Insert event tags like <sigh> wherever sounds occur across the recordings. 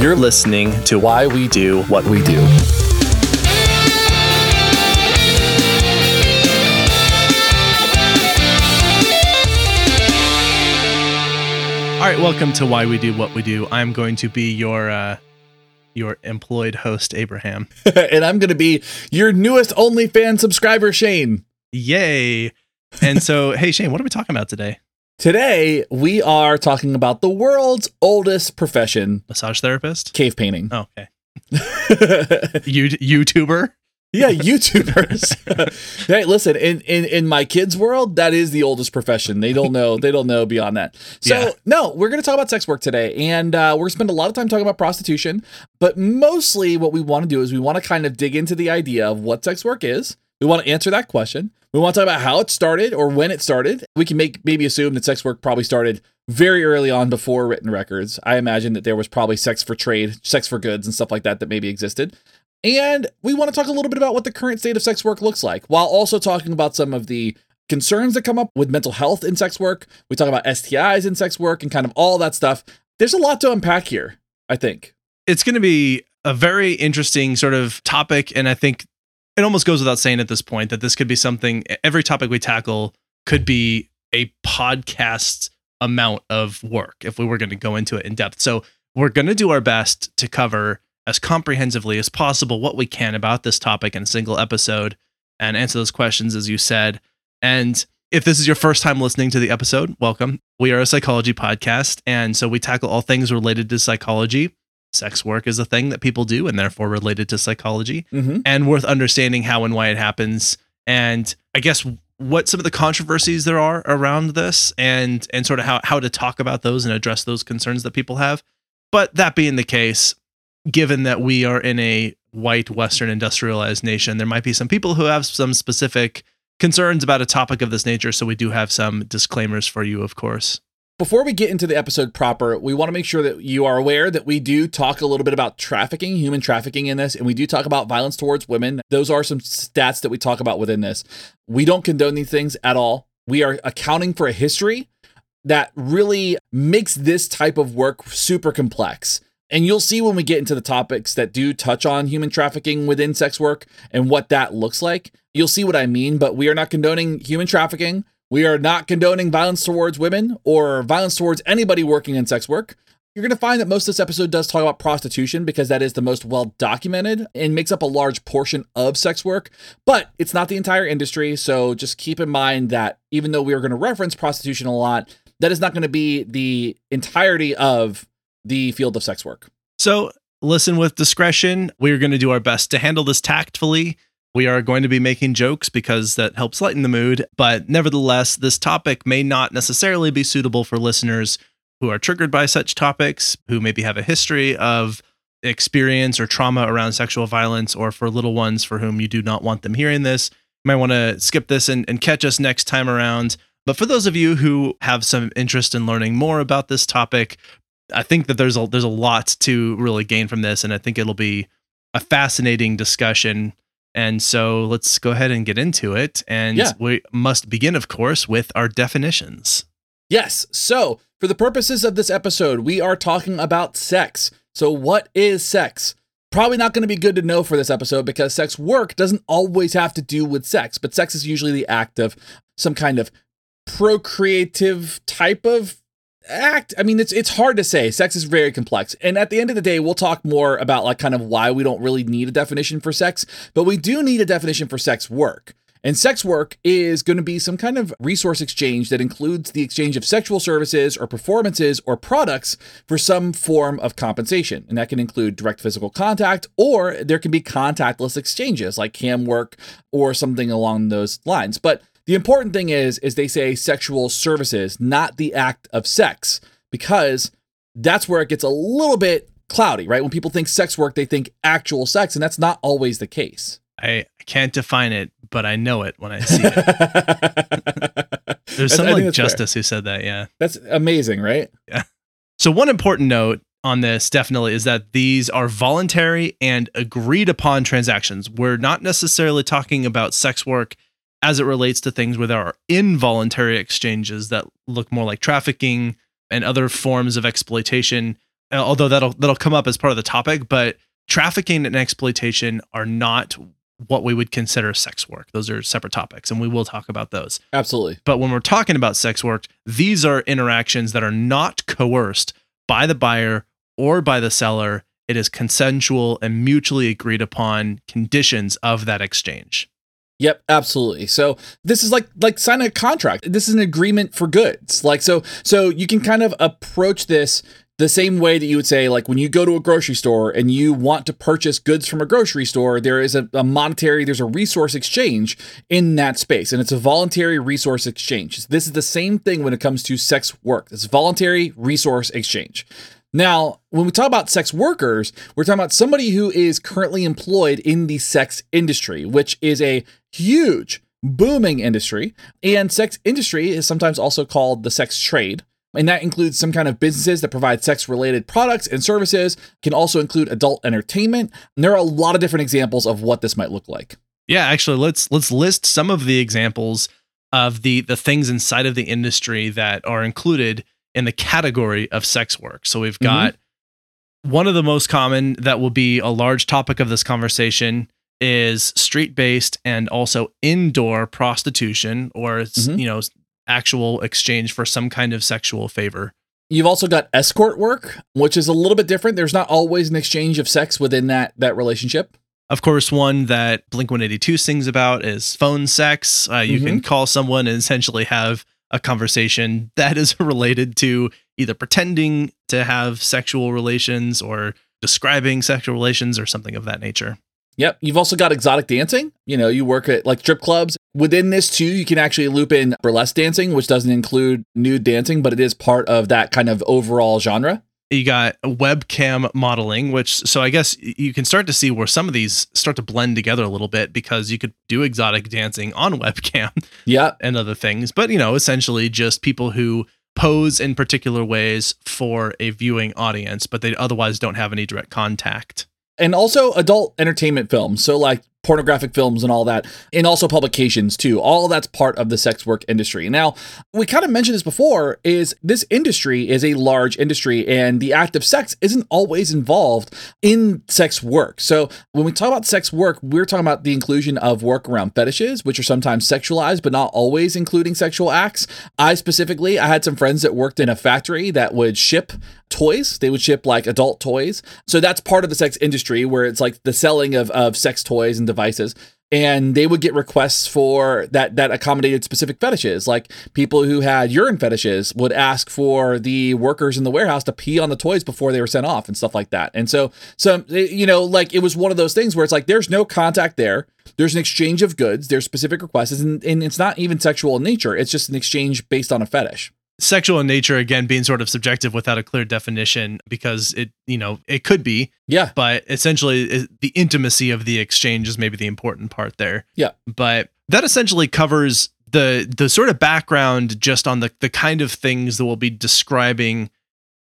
You're listening to Why We Do What We Do. All right, welcome to Why We Do What We Do. I'm going to be your uh, your employed host, Abraham. <laughs> and I'm going to be your newest OnlyFans subscriber, Shane. Yay! And so, <laughs> hey Shane, what are we talking about today? Today, we are talking about the world's oldest profession Massage therapist. cave painting. Oh, okay. <laughs> You YouTuber. yeah, YouTubers. <laughs> hey, listen, in, in in my kids' world, that is the oldest profession. They don't know. They don't know beyond that. So Yeah. no, we're going to talk about sex work today, and uh, we're going to spend a lot of time talking about prostitution. But mostly, what we want to do is we want to kind of dig into the idea of what sex work is. We want to answer that question. We want to talk about how it started or when it started. We can make maybe assume that sex work probably started very early on before written records. I imagine that there was probably sex for trade, sex for goods, and stuff like that that maybe existed. And we want to talk a little bit about what the current state of sex work looks like, while also talking about some of the concerns that come up with mental health in sex work. We talk about STIs in sex work and kind of all that stuff. There's a lot to unpack here, I think. It's going to be a very interesting sort of topic, and I think it almost goes without saying at this point that this could be something. Every topic we tackle could be a podcast amount of work if we were going to go into it in depth. So we're going to do our best to cover as comprehensively as possible what we can about this topic in a single episode and answer those questions as you said. And if this is your first time listening to the episode, welcome. We are a psychology podcast, and so we tackle all things related to psychology. Sex work is a thing that people do and therefore related to psychology Mm-hmm. and worth understanding how and why it happens. And i guess what some of the controversies there are around this and and sort of how, how to talk about those and address those concerns that people have. But that being the case given that we are in a white western industrialized nation there might be some people who have some specific concerns about a topic of this nature. So we do have some disclaimers for you of course Before we get into the episode proper, we want to make sure that you are aware that we do talk a little bit about trafficking, human trafficking in this, and we do talk about violence towards women. Those are some stats that we talk about within this. We don't condone these things at all. We are accounting for a history that really makes this type of work super complex. And you'll see when we get into the topics that do touch on human trafficking within sex work and what that looks like. You'll see what I mean, but we are not condoning human trafficking. We are not condoning violence towards women or violence towards anybody working in sex work. You're going to find that most of this episode does talk about prostitution because that is the most well documented and makes up a large portion of sex work, but it's not the entire industry. So just keep in mind that even though we are going to reference prostitution a lot, that is not going to be the entirety of the field of sex work. So listen with discretion. We're going to do our best to handle this tactfully. We are going to be making jokes because that helps lighten the mood. But nevertheless, this topic may not necessarily be suitable for listeners who are triggered by such topics, who maybe have a history of experience or trauma around sexual violence, or for little ones for whom you do not want them hearing this. You might want to skip this and, and catch us next time around. But for those of you who have some interest in learning more about this topic, I think that there's a there's a lot to really gain from this, and I think it'll be a fascinating discussion. And so let's go ahead and get into it. And Yeah. we must begin, of course, with our definitions. Yes. So, for the purposes of this episode, we are talking about sex. So, what is sex? Probably not going to be good to know for this episode because sex work doesn't always have to do with sex, but sex is usually the act of some kind of procreative type of act. I mean, it's it's hard to say. Sex is very complex. And at the end of the day, we'll talk more about like kind of why we don't really need a definition for sex, but we do need a definition for sex work. And sex work is going to be some kind of resource exchange that includes the exchange of sexual services or performances or products for some form of compensation. And that can include direct physical contact, or there can be contactless exchanges like cam work or something along those lines. But the important thing is, is they say sexual services, not the act of sex, because that's where it gets a little bit cloudy, right? When people think sex work, they think actual sex, and that's not always the case. I can't define it, but I know it when I see it. <laughs> There's someone like that's fair. Justice who said that, yeah. That's amazing, right? Yeah. So one important note on this definitely is that these are voluntary and agreed upon transactions. We're not necessarily talking about sex work as it relates to things where there are involuntary exchanges that look more like trafficking and other forms of exploitation. uh, although that'll that'll come up as part of the topic, but trafficking and exploitation are not what we would consider sex work. Those are separate topics, and we will talk about those. Absolutely. But when we're talking about sex work, these are interactions that are not coerced by the buyer or by the seller. It is consensual and mutually agreed upon conditions of that exchange. Yep, absolutely. So this is like like signing a contract. This is an agreement for goods. Like so so you can kind of approach this the same way that you would say like when you go to a grocery store and you want to purchase goods from a grocery store there is a, a, monetary there's a resource exchange in that space and it's a voluntary resource exchange this is the same thing when it comes to sex work it's voluntary resource exchange now when we talk about sex workers we're talking about somebody who is currently employed in the sex industry which is a huge booming industry and sex industry is sometimes also called the sex trade and that includes some kind of businesses that provide sex related products and services, can also include adult entertainment. And there are a lot of different examples of what this might look like. Yeah, actually let's let's list some of the examples of the the things inside of the industry that are included in the category of sex work. So we've got mm-hmm. one of the most common that will be a large topic of this conversation is street-based and also indoor prostitution or mm-hmm. you know actual exchange for some kind of sexual favor. You've also got escort work, which is a little bit different. There's not always an exchange of sex within that that relationship. Of course, one that Blink 182 sings about is phone sex. Uh, you mm-hmm. can call someone and essentially have a conversation that is <laughs> related to either pretending to have sexual relations or describing sexual relations or something of that nature. Yep. You've also got exotic dancing. You know, you work at like strip clubs. Within this, too, you can actually loop in burlesque dancing, which doesn't include nude dancing, but it is part of that kind of overall genre. You got webcam modeling, which, so I guess you can start to see where some of these start to blend together a little bit because you could do exotic dancing on <laughs> webcam. Yeah. And other things. But, you know, essentially just people who pose in particular ways for a viewing audience, but they otherwise don't have any direct contact and also adult entertainment films. So like pornographic films and all that, and also publications too. All that's part of the sex work industry. Now, we kind of mentioned this before is this industry is a large industry and the act of sex isn't always involved in sex work. So, when we talk about sex work, we're talking about the inclusion of work around fetishes, which are sometimes sexualized but not always including sexual acts. I specifically, I had some friends that worked in a factory that would ship toys. They would ship like adult toys. So that's part of the sex industry where it's like the selling of, of sex toys and devices. And they would get requests for that that accommodated specific fetishes. Like people who had urine fetishes would ask for the workers in the warehouse to pee on the toys before they were sent off and stuff like that. And so so eh, you know like it was one of those things where it's like there's no contact there. There's an exchange of goods. There's specific requests. And, and it's not even sexual in nature. It's just an exchange based on a fetish sexual in nature again being sort of subjective without a clear definition because it you know it could be. Yeah. But essentially the intimacy of the exchange is maybe the important part there. Yeah. But that essentially covers the the sort of background just on the the kind of things that we'll be describing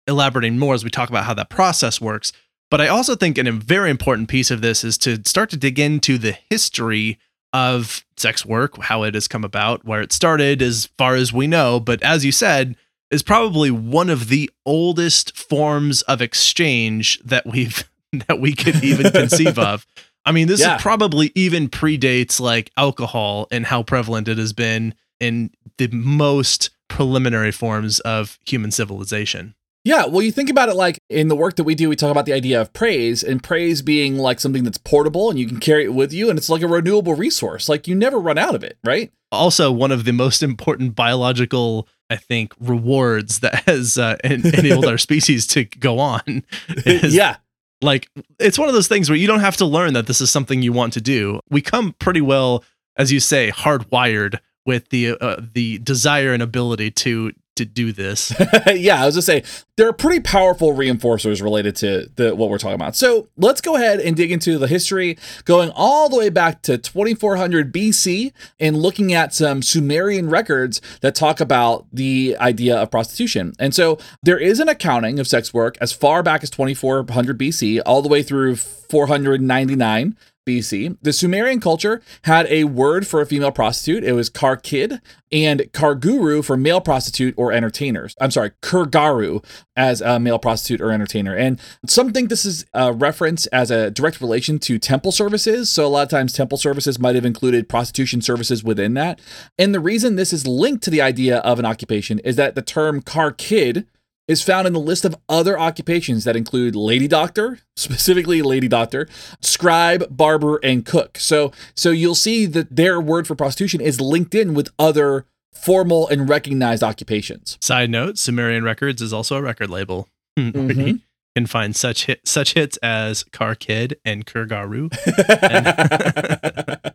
elaborating more as we talk about how that process works. But i also think an, a very important piece of this is to start to dig into the history of sex work, how it has come about, where it started, as far as we know. But as you said, is probably one of the oldest forms of exchange that we've <laughs> that we could even conceive of. I mean, this yeah. is probably even predates like alcohol and how prevalent it has been in the most preliminary forms of human civilization. Yeah, well, you think about it like in the work that we do, we talk about the idea of praise, and praise being like something that's portable and you can carry it with you, and it's like a renewable resource. Like you never run out of it, right? Also, one of the most important biological, I think, rewards that has uh, <laughs> enabled our species to go on. <laughs> Is, yeah. Like it's one of those things where you don't have to learn that this is something you want to do. We come pretty well, as you say, hardwired with the uh, the desire and ability to to do this. <laughs> yeah, I was just say there are pretty powerful reinforcers related to the what we're talking about. So let's go ahead and dig into the history, going all the way back to 2400 BC and looking at some Sumerian records that talk about the idea of prostitution. And so there is an accounting of sex work as far back as 2400 BC, all the way through 499 BC, the Sumerian culture had a word for a female prostitute. It was karkid and karguru for male prostitute or entertainers. I'm sorry, kurgaru as a male prostitute or entertainer. And some think this is uh, a reference as a direct relation to temple services. So a lot of times temple services might have included prostitution services within that. And the reason this is linked to the idea of an occupation is that the term karkid is found in the list of other occupations that include lady doctor, <laughs> specifically lady doctor, scribe, barber, and cook. So so you'll see that their word for prostitution is linked in with other formal and recognized occupations. Side note: Sumerian Records is also a record label. <laughs> Mm-hmm. You can find such hit, such hits as Car Kid and Kurgaru.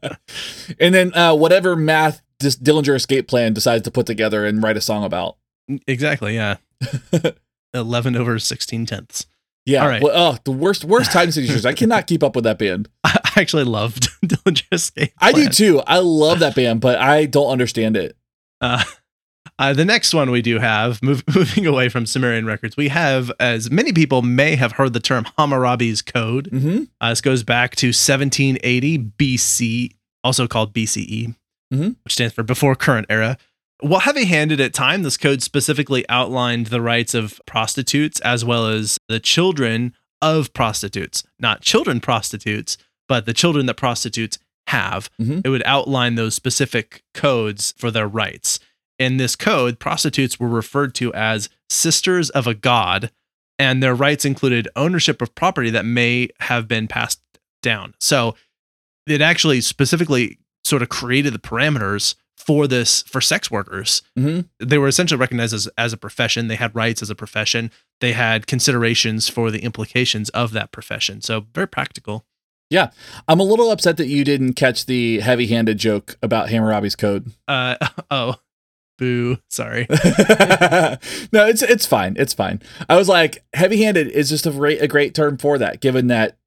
and, <laughs> and then uh, whatever math this Dillinger escape plan decides to put together and write a song about. Exactly, yeah. <laughs> 11 over 16 tenths. Yeah. All right. Well, oh, the worst worst time signatures. I cannot keep up with that band. <laughs> I actually loved <laughs> Dillinger Escape. Plan. I do too. I love that band, but I don't understand it. Uh, uh, the next one we do have, move, moving away from Sumerian records, we have, as many people may have heard the term Hammurabi's Code. Mm-hmm. Uh, this goes back to 1780 BC, also called BCE, mm-hmm. which stands for Before Current Era. While heavy handed at time, this code specifically outlined the rights of prostitutes as well as the children of prostitutes, not children prostitutes, but the children that prostitutes have. Mm-hmm. It would outline those specific codes for their rights. In this code, prostitutes were referred to as sisters of a god, and their rights included ownership of property that may have been passed down. So it actually specifically sort of created the parameters for this for sex workers. Mm-hmm. They were essentially recognized as, as a profession. They had rights as a profession. They had considerations for the implications of that profession. So very practical. Yeah. I'm a little upset that you didn't catch the heavy handed joke about Hammurabi's code. Uh <laughs> oh. Boo. Sorry. <laughs> no, it's it's fine. It's fine. I was like, heavy handed is just a great a great term for that, given that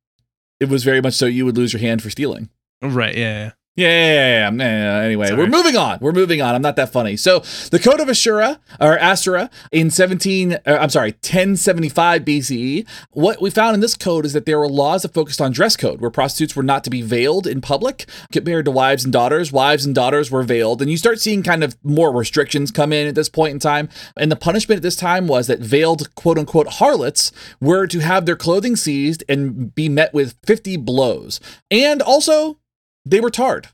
it was very much so you would lose your hand for stealing. Right, yeah. Yeah, yeah, yeah, yeah. Anyway, Sorry. we're moving on. We're moving on. I'm not that funny. So, the Code of Ashura or Asura in 17, uh, I'm sorry, 1075 BCE. What we found in this code is that there were laws that focused on dress code, where prostitutes were not to be veiled in public compared to wives and daughters. Wives and daughters were veiled, and you start seeing kind of more restrictions come in at this point in time. And the punishment at this time was that veiled quote unquote harlots were to have their clothing seized and be met with 50 blows, and also they were tarred.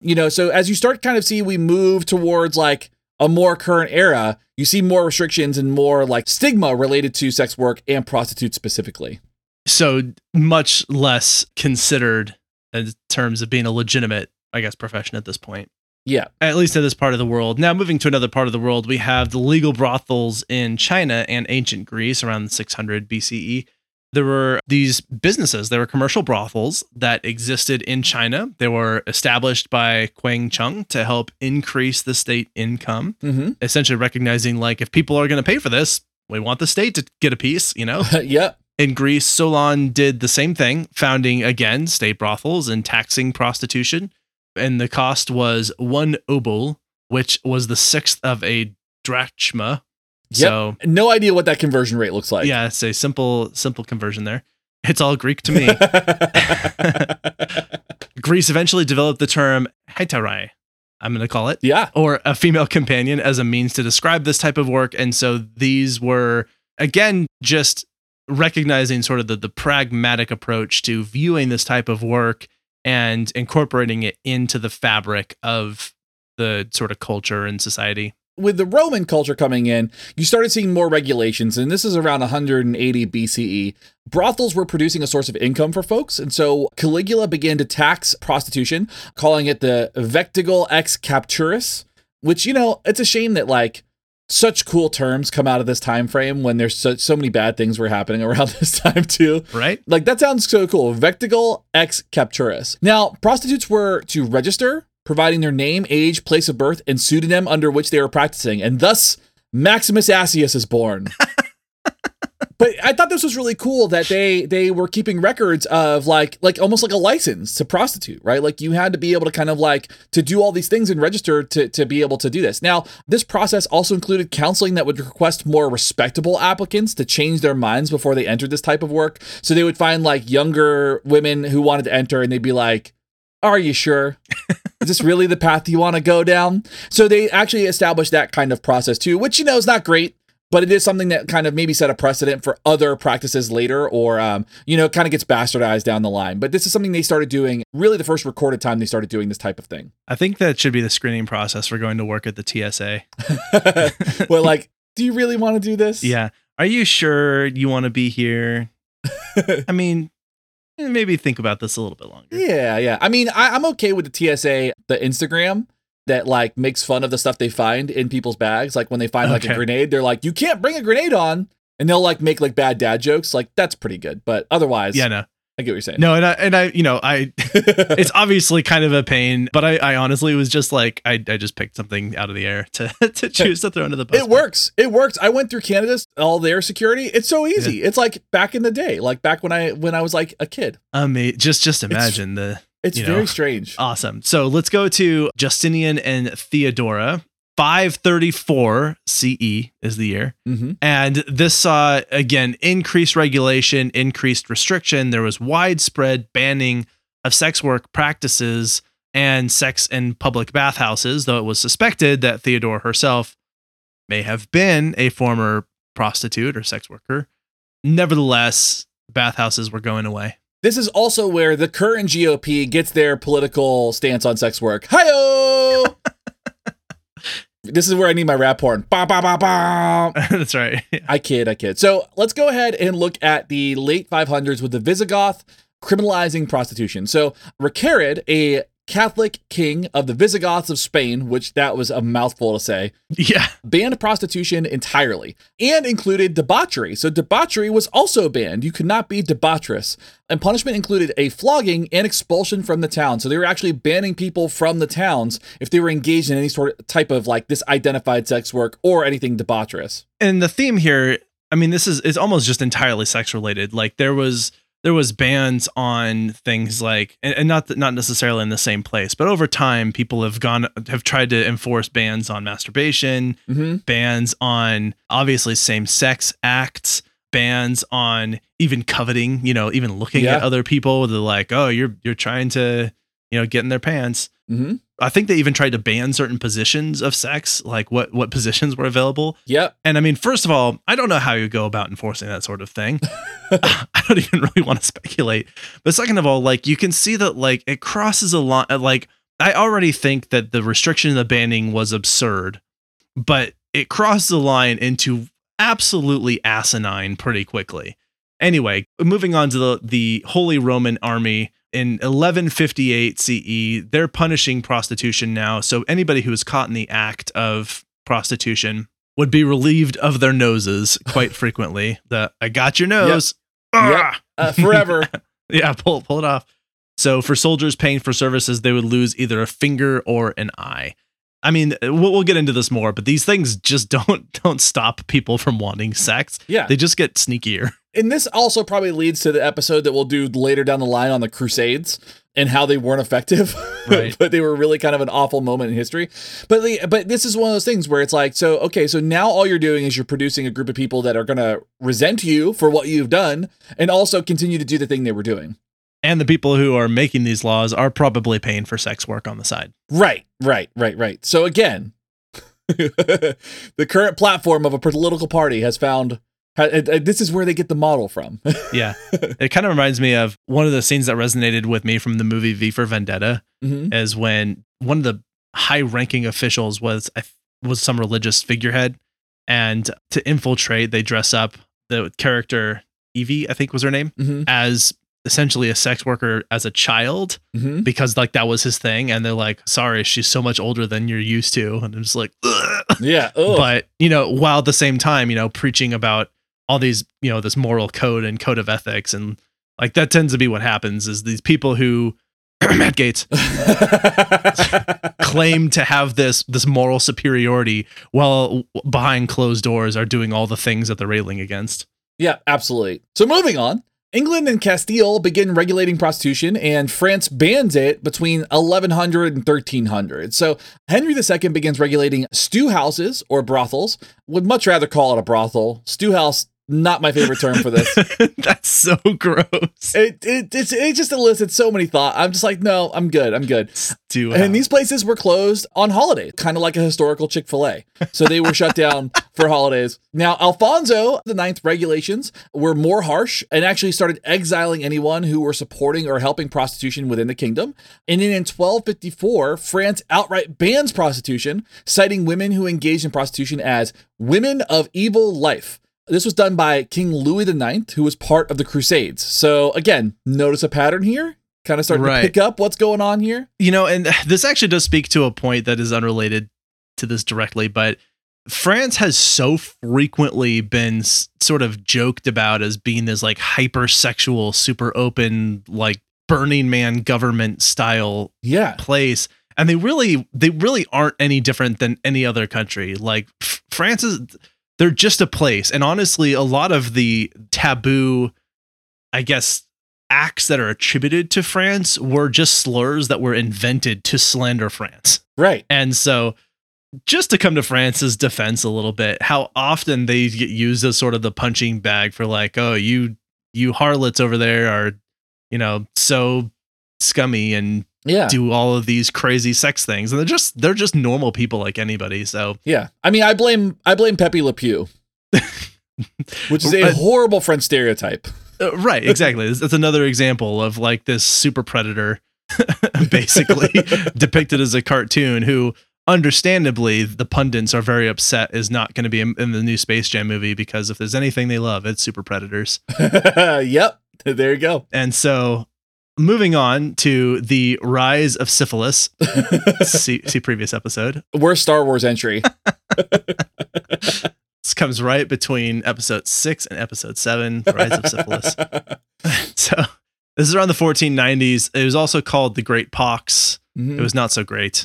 You know, so as you start kind of see we move towards like a more current era, you see more restrictions and more like stigma related to sex work and prostitutes specifically. So much less considered in terms of being a legitimate, I guess, profession at this point. Yeah. At least in this part of the world. Now, moving to another part of the world, we have the legal brothels in China and ancient Greece around 600 BCE there were these businesses, there were commercial brothels that existed in China. They were established by Guan Zhong to help increase the state income, mm-hmm. essentially recognizing like if people are going to pay for this, we want the state to get a piece, you know? <laughs> yep. In Greece, Solon did the same thing, founding again state brothels and taxing prostitution. And the cost was one obol, which was the sixth of a drachma, Yep. So no idea what that conversion rate looks like. Yeah, it's a simple, simple conversion there. It's all Greek to me. <laughs> <laughs> Greece eventually developed the term hetarai, I'm going to call it. Yeah. Or a female companion as a means to describe this type of work. And so these were, again, just recognizing sort of the, the pragmatic approach to viewing this type of work and incorporating it into the fabric of the sort of culture and society with the Roman culture coming in, you started seeing more regulations, and this is around 180 BCE. Brothels were producing a source of income for folks, and so Caligula began to tax prostitution, calling it the vectigal ex capturis, which, you know, it's a shame that, like, such cool terms come out of this time frame when there's so, so many bad things were happening <laughs> around this time too. Right? Like that sounds so cool. vectigal ex capturis. Now, prostitutes were to register providing their name, age, place of birth, and pseudonym under which they were practicing, and thus Maximus Accius is born. <laughs> but I thought this was really cool that they they were keeping records of like like almost like a license to prostitute, right? Like you had to be able to kind of like to do all these things and register to to be able to do this. Now, this process also included counseling that would request more respectable applicants to change their minds before they entered this type of work. So they would find like younger women who wanted to enter and they'd be like, "Are you sure?" is this really the path you want to go down? So they actually established that kind of process too, which you know is not great but it is something that kind of maybe set a precedent for other practices later or um, you know kind of gets bastardized down the line but this is something they started doing really the first recorded time they started doing this type of thing I think that should be the screening process for going to work at the TSA. <laughs> <laughs> well like do you really want to do this Yeah. Are you sure you want to be here? <laughs> I mean, Eh, maybe think about this a little bit longer. yeah yeah. I mean I, i'm okay with the tsa the instagram that like makes fun of the stuff they find in people's bags. Like when they find like a grenade they're like you can't bring a grenade on. And they'll like make like bad dad jokes. Like that's pretty good. But otherwise Yeah, no. I get what you're saying No, and I, and I, you know, I, <laughs> it's obviously kind of a pain, but I, I honestly was just like, I, I just picked something out of the air to, <laughs> to choose to throw into the bus. It works. It works. I went through Canada's all their security. It's so easy. It's like back in the day, like back when I when I was like a kid. I mean, just, just imagine the It's You know. very strange. awesome. So let's go to Justinian and Theodora. 534 CE is the year. hmm And this saw, again, increased regulation, increased restriction. There was widespread banning of sex work practices and sex in public bathhouses, though it was suspected that Theodora herself may have been a former prostitute or sex worker. Nevertheless, bathhouses were going away. This is also where the current GOP gets their political stance on sex work. Hiyo! This is where I need my rap horn. Ba ba ba ba. <laughs> That's right. I kid, I kid. So let's go ahead and look at the late 500s with the Visigoth criminalizing prostitution. So Recared, a Catholic king of the Visigoths of Spain, which that was a mouthful to say, Yeah. banned prostitution entirely and included debauchery. So debauchery was also banned. You could not be debaucherous. And punishment included a flogging and expulsion from the town. So they were actually banning people from the towns if they were engaged in any sort of type of like this identified sex work or anything debaucherous. and the theme here i mean this is it's almost just entirely sex related like there was there was bans on things like and, and not not necessarily in the same place but over time people have gone have tried to enforce bans on masturbation hmm bans on obviously same sex acts bans on even coveting you know even looking at other people. They're like oh you're you're trying to you know get in their pants. Hmm i think they even tried to ban certain positions of sex like what what positions were available Yep. and I mean, first of all, I don't know how you go about enforcing that sort of thing. <laughs> I don't even really want to speculate. But second of all, like you can see that like it crosses a line. Like I already think that the restriction and the banning was absurd, but it crosses the line into absolutely asinine pretty quickly. Anyway, moving on to the the Holy Roman Army in 1158 CE, they're punishing prostitution now. So anybody who is caught in the act of prostitution would be relieved of their noses quite <laughs> frequently. The I got your nose. Ah! Uh, forever. <laughs> Yeah, pull pull it off. So for soldiers paying for services, they would lose either a finger or an eye. I mean, we'll, we'll get into this more, but these things just <laughs> don't don't stop people from wanting sex. yeah. They just get sneakier. And this also probably leads to the episode that we'll do later down the line on the Crusades and how they weren't effective, <laughs> Right. but they were really kind of an awful moment in history. But the, but this is one of those things where it's like, so okay, so now all you're doing is you're producing a group of people that are going to resent you for what you've done, and also continue to do the thing they were doing. And the people who are making these laws are probably paying for sex work on the side. Right, right, right, right. So again, <laughs> the current platform of a political party has found. This is where they get the model from. <laughs> Yeah. it kind of reminds me of one of the scenes that resonated with me from the movie V for Vendetta Mhm. is when one of the high ranking officials was I was some religious figurehead and to infiltrate they dress up the character Evie I think was her name Mhm. as essentially a sex worker as a child Mhm. because like that was his thing and they're like sorry she's so much older than you're used to and I'm just like Ugh. Yeah. Ugh. but you know while at the same time you know preaching about all these you know this moral code and code of ethics and like that tends to be what happens is these people who <clears throat> Matt Gaetz <laughs> claim to have this this moral superiority while behind closed doors are doing all the things that they're railing against Yeah, absolutely. So moving on. England and Castile begin regulating prostitution, and France bans it between 1100 and 1300. So Henry II begins regulating stew houses or brothels. Would much rather call it a brothel. Stew house not my favorite term for this. <laughs> That's so gross. It, it, it, it just elicits so many thoughts. I'm just like, no, I'm good. I'm good. Do and these places were closed on holidays, kind of like a historical Chick fil A. So they were shut down <laughs> for holidays. Now, Alfonso the Ninth regulations were more harsh and actually started exiling anyone who were supporting or helping prostitution within the kingdom. And then in 1254, France outright bans prostitution, citing women who engaged in prostitution as women of evil life. This was done by King Louis IX, who was part of the Crusades. So again, notice a pattern here. Kind of starting right. to pick up what's going on here. You know, and <sighs> this actually does speak to a point that is unrelated to this directly, but France has so frequently been sort of joked about as being this like hypersexual, super open, like Burning Man government style yeah. place. And they really, they really aren't any different than any other country. Like France is they're just a place. And honestly, a lot of the taboo, I guess, acts that are attributed to France were just slurs that were invented to slander France. Right. And so just to come to France's defense a little bit, how often they get used as sort of the punching bag for like, oh, you you harlots over there are, you know, so scummy and yeah. do all of these crazy sex things. And they're just they're just normal people like anybody so. Yeah. I mean i blame i blame pepe le pew <laughs> which is a horrible french stereotype. Uh, right exactly. That's another example of like this super predator <laughs> basically <laughs> depicted as a cartoon who understandably the pundits are very upset is not going to be in, in the new space jam movie because if there's anything they love it's super predators. Yep there you go. And so moving on to the rise of syphilis. <laughs> see, see previous episode. Worst Star Wars entry. <laughs> this comes right between episode six and episode seven, the rise of syphilis. <laughs> so this is around the 1490s. It was also called the Great Pox. Mm-hmm. It was not so great.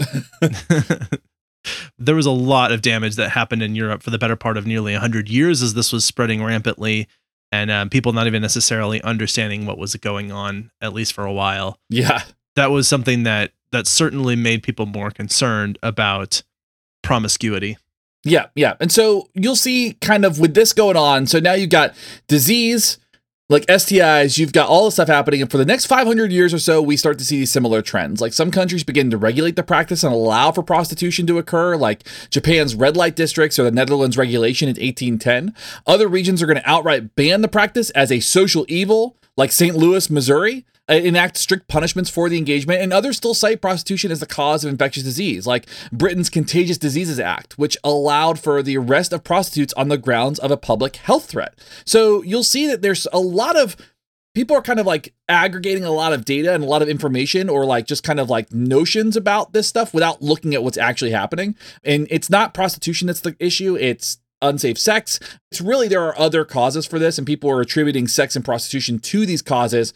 there was a lot of damage that happened in Europe for the better part of nearly 100 years as this was spreading rampantly and um, people not even necessarily understanding what was going on at least for a while. Yeah, that was something that that certainly made people more concerned about promiscuity. Yeah, yeah. And so you'll see kind of with this going on. So now you've got disease, like STIs, you've got all the stuff happening. And for the next 500 years or so, we start to see similar trends. Like some countries begin to regulate the practice and allow for prostitution to occur, like Japan's red light districts or the Netherlands regulation in 1810. Other regions are going to outright ban the practice as a social evil, like St. Louis, Missouri. Uh, enact strict punishments for the engagement, and others still cite prostitution as the cause of infectious disease, like Britain's Contagious Diseases Act, which allowed for the arrest of prostitutes on the grounds of a public health threat. So you'll see that there's a lot of people are kind of like aggregating a lot of data and a lot of information or like just kind of like notions about this stuff without looking at what's actually happening. And it's not prostitution that's the issue, it's unsafe sex. It's really there are other causes for this, and people are attributing sex and prostitution to these causes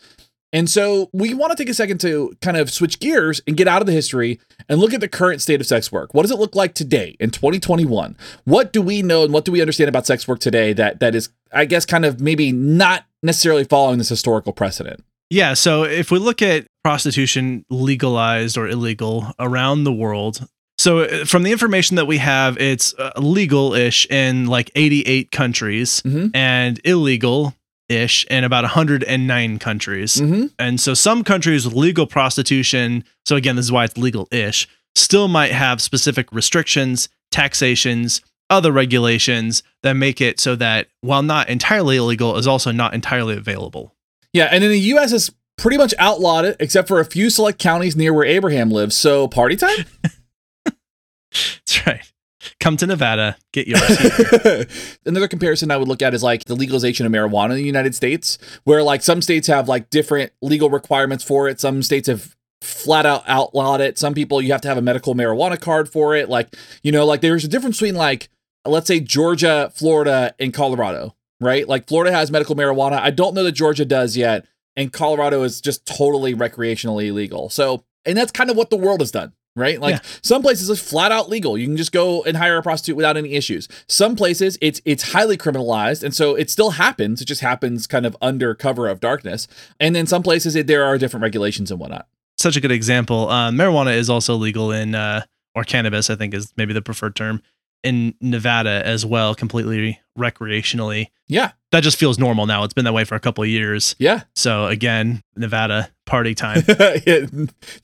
and so we want to take a second to kind of switch gears and get out of the history and look at the current state of sex work. What does it look like today in 2021? What do we know and what do we understand about sex work today that that is I guess kind of maybe not necessarily following this historical precedent? Yeah, so if we look at prostitution legalized or illegal around the world, so uh, from the information that we have, it's uh, legal-ish in like 88 countries mm-hmm. and illegal ish in about 109 countries. Mm-hmm. And so some countries with legal prostitution, so again, this is why it's legal ish, still might have specific restrictions, taxations, other regulations that make it so that while not entirely illegal, is also not entirely available. Yeah. And in the US, it's pretty much outlawed it, except for a few select counties near where Abraham lives. So party time? <laughs> That's right come to Nevada, get yours. <laughs> Another comparison I would look at is like the legalization of marijuana in the United States, where like some states have like different legal requirements for it. Some states have flat out outlawed it. Some people you have to have a medical marijuana card for it. Like, you know, like there's a difference between like let's say Georgia, Florida, and Colorado, right? Like Florida has medical marijuana. I don't know that Georgia does yet. And Colorado is just totally recreationally illegal. So, and that's kind of what the world has done right? Like Yeah. some places it's flat out legal. You can just go and hire a prostitute without any issues. Some places it's it's highly criminalized, and so it still happens. It just happens kind of under cover of darkness. And then some places it, there are different regulations and whatnot. Such a good example. Uh, marijuana is also legal in, uh, or cannabis, I think is maybe the preferred term, in Nevada as well, completely recreationally. Yeah, That just feels normal now. It's been that way for a couple of years. yeah. So again, Nevada party time. <laughs> Yeah,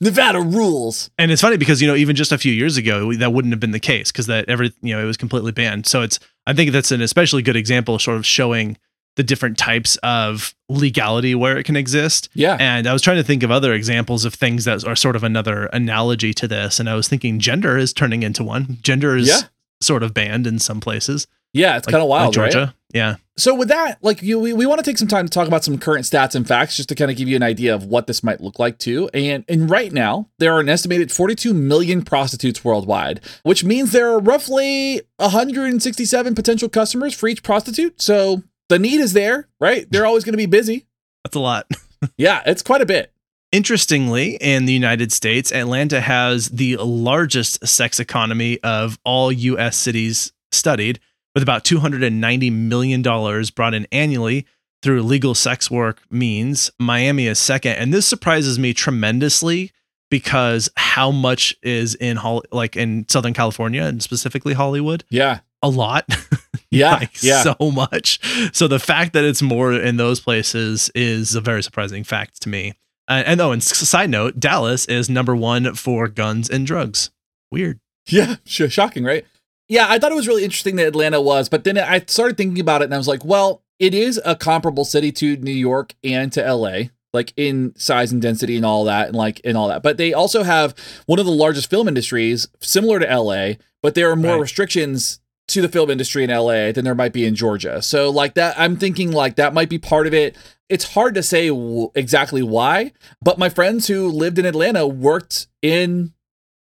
Nevada rules. and it's funny because you know even just a few years ago that wouldn't have been the case because that every you know it was completely banned so it's i think that's an especially good example sort of showing the different types of legality where it can exist Yeah, and i was trying to think of other examples of things that are sort of another analogy to this and i was thinking gender is turning into one gender is Yeah. Sort of banned in some places yeah. It's like- kind of wild, like right? georgia yeah So with that, like you, we, we want to take some time to talk about some current stats and facts, just to kind of give you an idea of what this might look like too. And and right now, there are an estimated 42 million prostitutes worldwide, which means there are roughly 167 potential customers for each prostitute. So the need is there, right? They're always going to be busy. that's a lot <laughs> Yeah, it's quite a bit. Interestingly, in the United States, Atlanta has the largest sex economy of all US cities studied, with about $290 million brought in annually through legal sex work means. Miami is second. And this surprises me tremendously because how much is in Hol- like in Southern California and specifically Hollywood? Yeah, A lot. <laughs> yeah, like yeah. so much. So the fact that it's more in those places is a very surprising fact to me. Uh, and oh, and side note, Dallas is number one for guns and drugs. Weird. Yeah, sh- shocking, right? Yeah, I thought it was really interesting that Atlanta was, but then I started thinking about it and I was like, well, it is a comparable city to New York and to LA, like in size and density and all that, and like and all that. But they also have one of the largest film industries, similar to LA, but there are more Right. restrictions to the film industry in LA than there might be in Georgia. So like that, I'm thinking like that might be part of it. It's hard to say w- exactly why, but my friends who lived in Atlanta worked in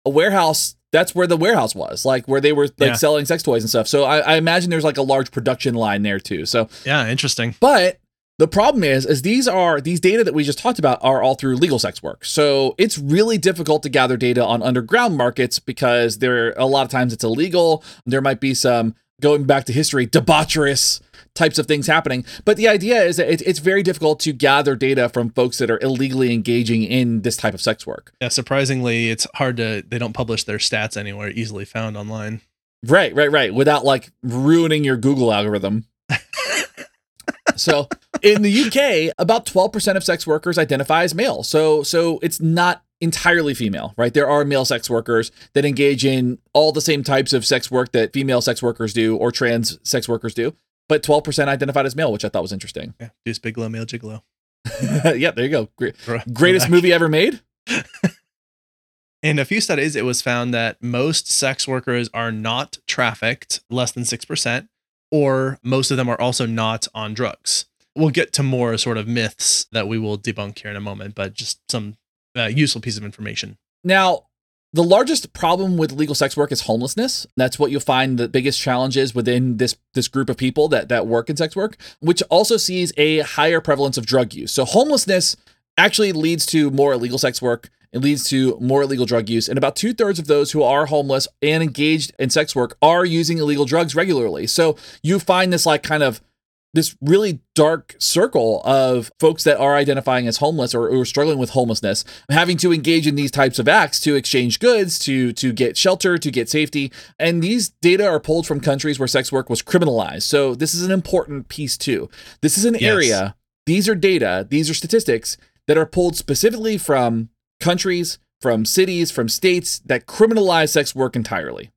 a warehouse that's where the warehouse was like where they were like Yeah. selling sex toys and stuff so I, I imagine there's like a large production line there too so Yeah, interesting. but the problem is is these are these data that we just talked about are all through legal sex work so it's really difficult to gather data on underground markets because there a lot of times it's illegal there might be some going back to history debaucherous types of things happening but the idea is that it, it's very difficult to gather data from folks that are illegally engaging in this type of sex work Yeah, surprisingly, it's hard to. They don't publish their stats anywhere easily found online. Right, right, right. Without like ruining your Google algorithm. <laughs> so in the UK, about 12% of sex workers identify as male. So so it's not entirely female, right? There are male sex workers that engage in all the same types of sex work that female sex workers do or trans sex workers do. But 12% identified as male, which I thought was interesting. Yeah, Deuce Bigalow, Male Gigolo. <laughs> yeah, there you go. Great, <laughs> greatest movie ever made? <laughs> In a few studies, it was found that most sex workers are not trafficked, less than 6%, or most of them are also not on drugs. We'll get to more sort of myths that we will debunk here in a moment, but just some uh, useful piece of information. Now, the largest problem with legal sex work is homelessness. That's what you'll find the biggest challenges within this this group of people that that work in sex work, which also sees a higher prevalence of drug use. So homelessness actually leads to more illegal sex work. It leads to more illegal drug use, and about two thirds of those who are homeless and engaged in sex work are using illegal drugs regularly. So you find this like kind of this really dark circle of folks that are identifying as homeless or, or struggling with homelessness having to engage in these types of acts to exchange goods to to get shelter to get safety. And these data are pulled from countries where sex work was criminalized. So this is an important piece too. This is an Yes. area these are data these are statistics that are pulled specifically from countries from cities from states that criminalize sex work entirely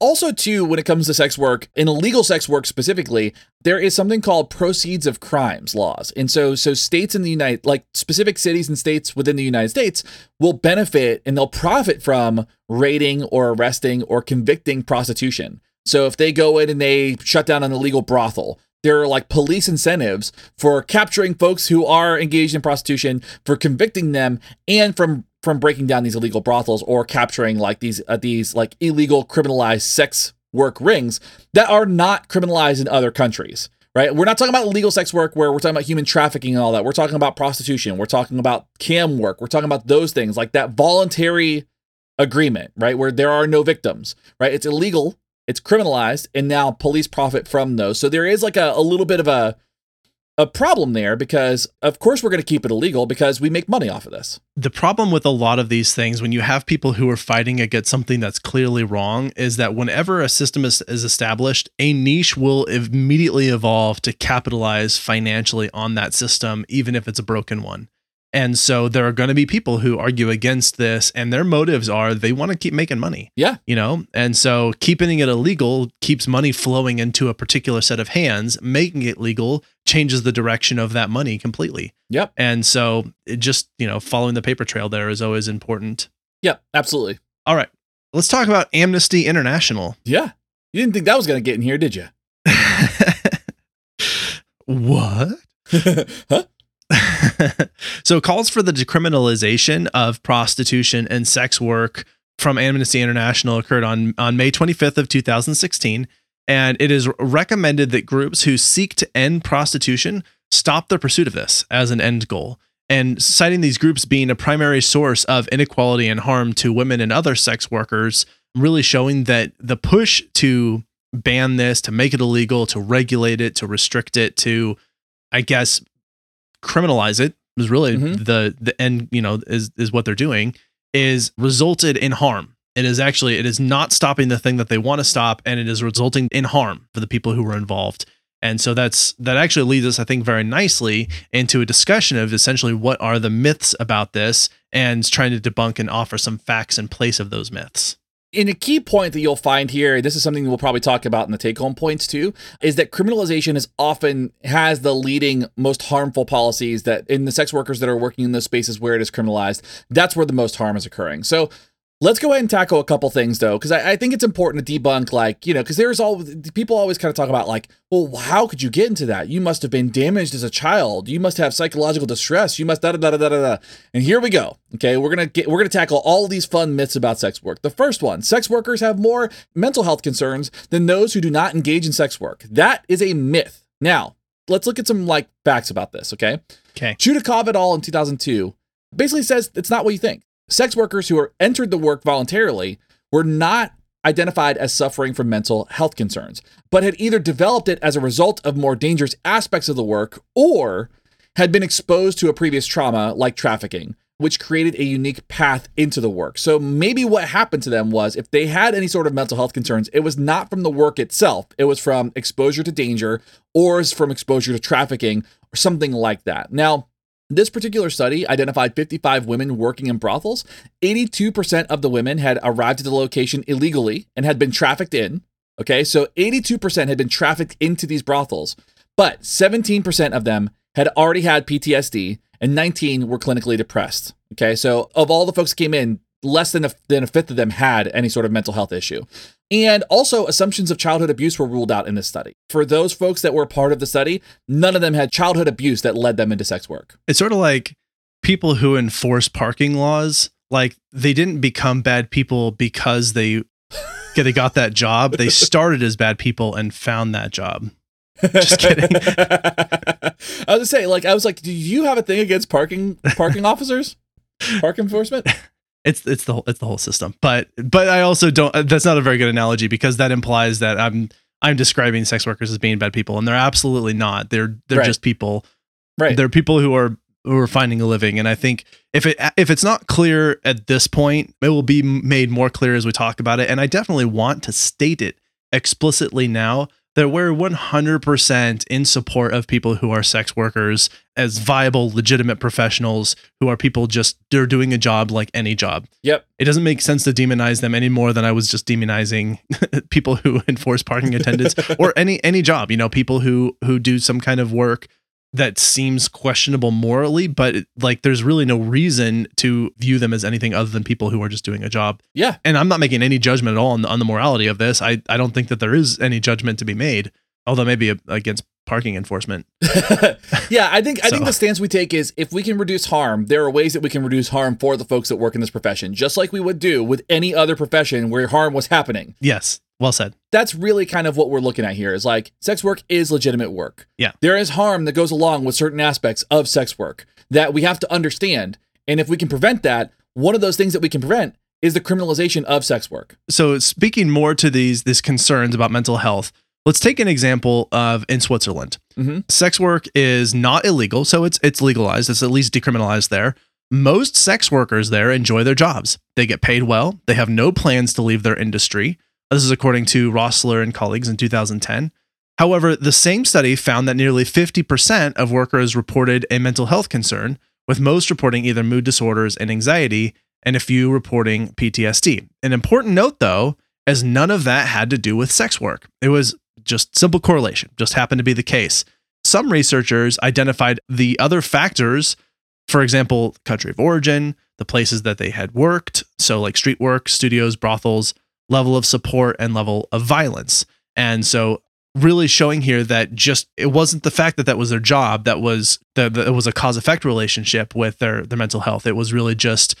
also, too, when it comes to sex work, in illegal sex work specifically, there is something called proceeds of crimes laws. And so so states in the United like specific cities and states within the United States will benefit and they'll profit from raiding or arresting or convicting prostitution. So if they go in and they shut down an illegal brothel, there are like police incentives for capturing folks who are engaged in prostitution, for convicting them, and from from breaking down these illegal brothels or capturing like these uh, these like illegal criminalized sex work rings that are not criminalized in other countries. Right? We're not talking about illegal sex work where we're talking about human trafficking and all that. We're talking about prostitution. We're talking about cam work. We're talking about those things like that voluntary agreement, right? Where there are no victims, right? It's illegal, it's criminalized, and now police profit from those. So there is like a, a little bit of a a problem there because of course we're going to keep it illegal because we make money off of this. The problem with a lot of these things when you have people who are fighting against something that's clearly wrong is that whenever a system is, is established, a niche will immediately evolve to capitalize financially on that system even if it's a broken one. And so there are going to be people who argue against this, and their motives are they want to keep making money. Yeah. You know, and so keeping it illegal keeps money flowing into a particular set of hands. Making it legal changes the direction of that money completely. Yep. And so it just, you know, following the paper trail there is always important. Yep. Absolutely. All right. Let's talk about Amnesty International. Yeah. You didn't think that was going to get in here, did you? <laughs> what? <laughs> huh? <laughs> so calls for the decriminalization of prostitution and sex work from Amnesty International occurred on on May 25th of 2016 and it is recommended that groups who seek to end prostitution stop the pursuit of this as an end goal. And citing these groups being a primary source of inequality and harm to women and other sex workers really showing that the push to ban this to make it illegal to regulate it to restrict it to I guess criminalize it is really Mhm. the the end you know is is what they're doing is resulted in harm. It is actually it is not stopping the thing that they want to stop and it is resulting in harm for the people who were involved. And so that's that actually leads us i think very nicely into a discussion of essentially what are the myths about this and trying to debunk and offer some facts in place of those myths And a key point that you'll find here, this is something we'll probably talk about in the take home points too, is that criminalization is often has the leading most harmful policies that in the sex workers that are working in those spaces where it is criminalized, that's where the most harm is occurring. So let's go ahead and tackle a couple things though, because I, I think it's important to debunk like, you know, because there's all people always kind of talk about like, well, how could you get into that? You must have been damaged as a child. You must have psychological distress. You must da da da da da da. And here we go. Okay, we're gonna get we're gonna tackle all these fun myths about sex work. The first one: sex workers have more mental health concerns than those who do not engage in sex work. That is a myth. Now, let's look at some like facts about this. Okay, okay Chudakov et al. in 2002 basically says it's not what you think. Sex workers who entered the work voluntarily were not identified as suffering from mental health concerns, but had either developed it as a result of more dangerous aspects of the work or had been exposed to a previous trauma like trafficking, which created a unique path into the work. So maybe what happened to them was if they had any sort of mental health concerns, it was not from the work itself, it was from exposure to danger or from exposure to trafficking or something like that. Now, this particular study identified 55 women working in brothels. 82% of the women had arrived at the location illegally and had been trafficked in. Okay, so 82% had been trafficked into these brothels, but 17% of them had already had PTSD and 19 were clinically depressed. Okay, so of all the folks that came in, less than a, than a fifth of them had any sort of mental health issue. And also, assumptions of childhood abuse were ruled out in this study. For those folks that were part of the study, none of them had childhood abuse that led them into sex work. it's sort of like people who enforce parking laws like they didn't become bad people because they they got that job they <laughs> started as bad people and found that job Just kidding. <laughs> I was gonna say, like, I was like, do you have a thing against parking parking <laughs> officers, park enforcement? It's it's the whole it's the whole system but but i also don't that's not a very good analogy because that implies that i'm i'm describing sex workers as being bad people and they're absolutely not they're they're Right. just people Right. they're people who are who are finding a living and i think if it if it's not clear at this point it will be made more clear as we talk about it and i definitely want to state it explicitly now that we're 100% in support of people who are sex workers as viable legitimate professionals who are people just they're doing a job like any job Yep. it doesn't make sense to demonize them any more than I was just demonizing <laughs> people who enforce parking attendants <laughs> or any any job. You know, people who who do some kind of work that seems questionable morally, but it- like there's really no reason to view them as anything other than people who are just doing a job. Yeah. And I'm not making any judgment at all on the, on the morality of this. I I don't think that there is any judgment to be made, although maybe against parking enforcement. <laughs> yeah, I think I think the stance we take is if we can reduce harm, there are ways that we can reduce harm for the folks that work in this profession, just like we would do with any other profession where harm was happening. Yes, well said. That's really kind of what we're looking at here is like sex work is legitimate work. Yeah. There is harm that goes along with certain aspects of sex work that we have to understand. And if we can prevent that, one of those things that we can prevent is the criminalization of sex work. So speaking more to these these concerns about mental health, let's take an example of in Switzerland. Mhm. Sex work is not illegal, so it's it's legalized. It's at least decriminalized there. Most sex workers there enjoy their jobs. They get paid well. They have no plans to leave their industry. This is according to Rossler and colleagues in 2010. However, the same study found that nearly 50% of workers reported a mental health concern, with most reporting either mood disorders and anxiety, and a few reporting PTSD. An important note, though, as none of that had to do with sex work. It was just simple correlation, just happened to be the case. Some researchers identified the other factors, for example, country of origin, the places that they had worked, so like street work, studios, brothels, level of support, and level of violence. And so really showing here that just it wasn't the fact that that was their job that was that it was a cause effect relationship with their their mental health it was really just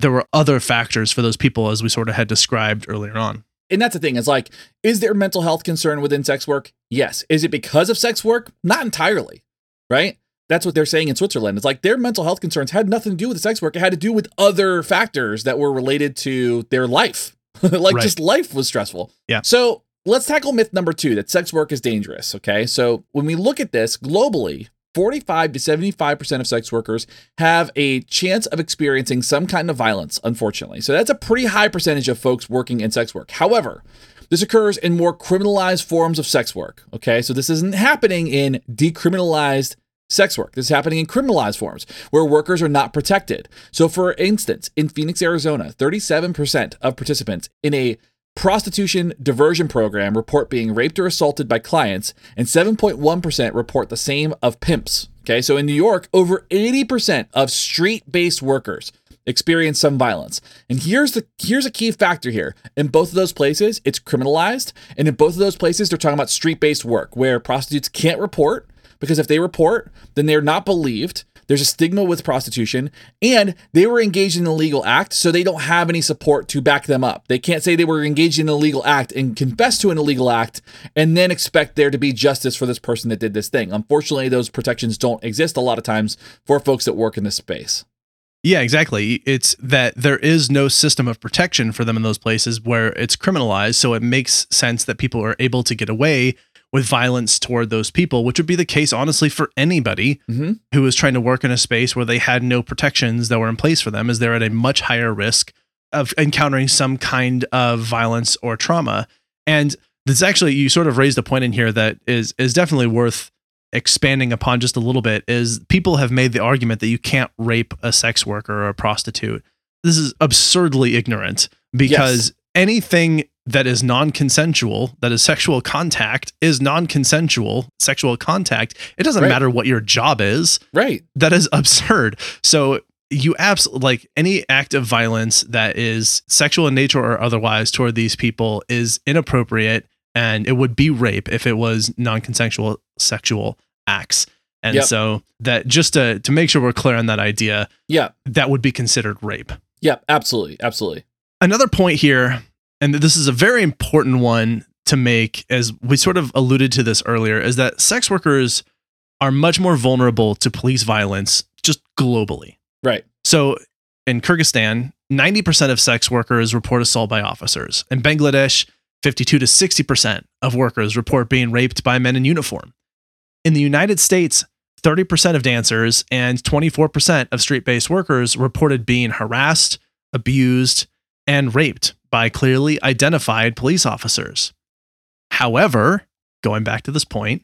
there were other factors for those people as we sort of had described earlier on And that's the thing. It's like, is there mental health concern within sex work? Yes. Is it because of sex work? Not entirely. Right? That's what they're saying in Switzerland. It's like their mental health concerns had nothing to do with sex work. It had to do with other factors that were related to their life. <laughs> like Right. just life was stressful. Yeah. So let's tackle myth number two that sex work is dangerous. Okay. So when we look at this globally, 45 to 75% of sex workers have a chance of experiencing some kind of violence, unfortunately. So that's a pretty high percentage of folks working in sex work. However, this occurs in more criminalized forms of sex work. Okay. So this isn't happening in decriminalized sex work. This is happening in criminalized forms where workers are not protected. So, for instance, in Phoenix, Arizona, 37% of participants in a prostitution diversion program report being raped or assaulted by clients, and 7.1% report the same of pimps. Okay, so in New York, over 80% of street-based workers experience some violence. And here's the here's a key factor here. In both of those places, it's criminalized, and in both of those places they're talking about street-based work where prostitutes can't report because if they report, then they're not believed. There's a stigma with prostitution, and they were engaged in an illegal act, so they don't have any support to back them up. They can't say they were engaged in an illegal act and confess to an illegal act and then expect there to be justice for this person that did this thing. Unfortunately, those protections don't exist a lot of times for folks that work in this space. yeah exactly it's that there is no system of protection for them in those places where it's criminalized so it makes sense that people are able to get away with violence toward those people which would be the case honestly for anybody Mhm. who is trying to work in a space where they had no protections that were in place for them as they're at a much higher risk of encountering some kind of violence or trauma. And this actually you sort of raised a point in here that is is definitely worth expanding upon just a little bit is people have made the argument that you can't rape a sex worker or a prostitute. This is absurdly ignorant because anything that is non-consensual that is sexual contact is non-consensual sexual contact it doesn't Right. matter what your job is Right. that is <laughs> absurd. So you absolutely like any act of violence that is sexual in nature or otherwise toward these people is inappropriate and it would be rape if it was non-consensual sexual acts. And Yep. so that just to to make sure we're clear on that idea, Yeah. that would be considered rape. Yeah. Absolutely. Absolutely. Another point here, and this is a very important one to make, as we sort of alluded to this earlier, is that sex workers are much more vulnerable to police violence just globally. Right. So in Kyrgyzstan, 90% of sex workers report assault by officers. In Bangladesh, 52 to 60% of workers report being raped by men in uniform. In the United States, 30% of dancers and 24% of street based workers reported being harassed, abused, and raped by clearly identified police officers. However, going back to this point,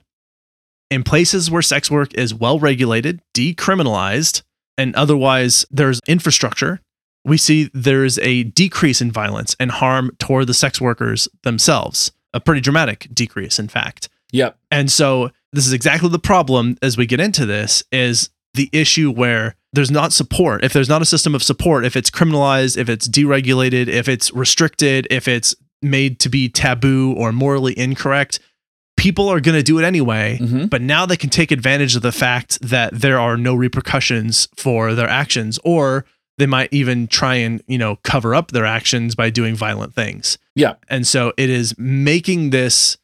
in places where sex work is well regulated, decriminalized, and otherwise there's infrastructure, we see there's a decrease in violence and harm toward the sex workers themselves. A pretty dramatic decrease, in fact. Yep. And so this is exactly the problem as we get into this is the issue where there's not support. If there's not a system of support, if it's criminalized, if it's deregulated, if it's restricted, if it's made to be taboo or morally incorrect, people are going to do it anyway. Mhm. But now they can take advantage of the fact that there are no repercussions for their actions or they might even try and, you know, cover up their actions by doing violent things. Yeah. And so it is making this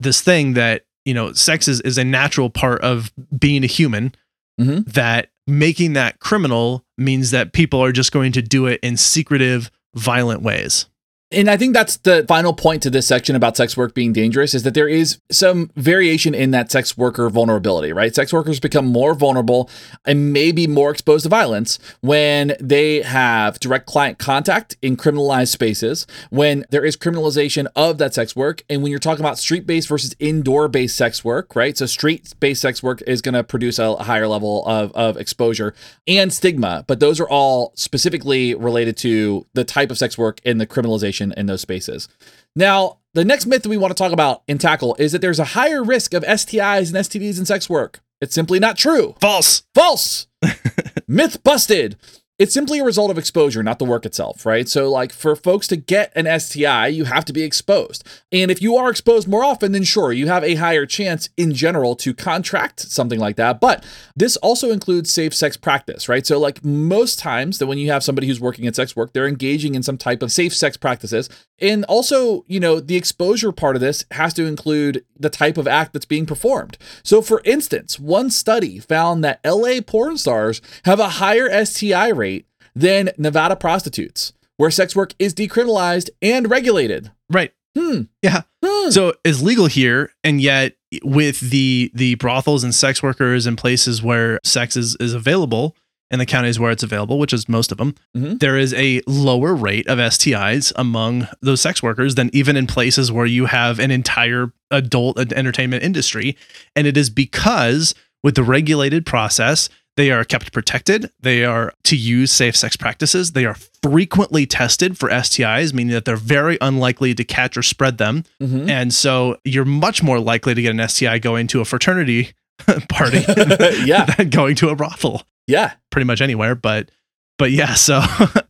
this thing that, you know, sex is, is a natural part of being a human Mhm. that making that criminal means that people are just going to do it in secretive, violent ways. And I think that's the final point to this section about sex work being dangerous is that there is some variation in that sex worker vulnerability, right? Sex workers become more vulnerable and maybe more exposed to violence when they have direct client contact in criminalized spaces, when there is criminalization of that sex work, and when you're talking about street based versus indoor based sex work, right? So street based sex work is going to produce a higher level of, of exposure and stigma, but those are all specifically related to the type of sex work and the criminalization in those spaces. Now, the next myth that we want to talk about and tackle is that there's a higher risk of STIs and STDs in sex work. It's simply not true. False. False. <laughs> Myth busted. It's simply a result of exposure, not the work itself, right? So, like, for folks to get an STI, you have to be exposed. And if you are exposed more often, then sure, you have a higher chance in general to contract something like that. But this also includes safe sex practice, right? So, like, most times that when you have somebody who's working in sex work, they're engaging in some type of safe sex practices. And also, you know, the exposure part of this has to include the type of act that's being performed. So, for instance, one study found that LA porn stars have a higher STI rate than Nevada prostitutes, where sex work is decriminalized and regulated. Right. Hmm. Yeah. Hmm. So it's legal here, and yet with the the brothels and sex workers and places where sex is, is available in the counties where it's available, which is most of them, Mhm. there is a lower rate of STIs among those sex workers than even in places where you have an entire adult entertainment industry. And it is because with the regulated process, they are kept protected. They are to use safe sex practices. They are frequently tested for STIs, meaning that they're very unlikely to catch or spread them. Mhm. And so you're much more likely to get an STI going to a fraternity <laughs> party <laughs> Yeah. <laughs> than going to a brothel yeah. pretty much anywhere. But but yeah, <laughs> so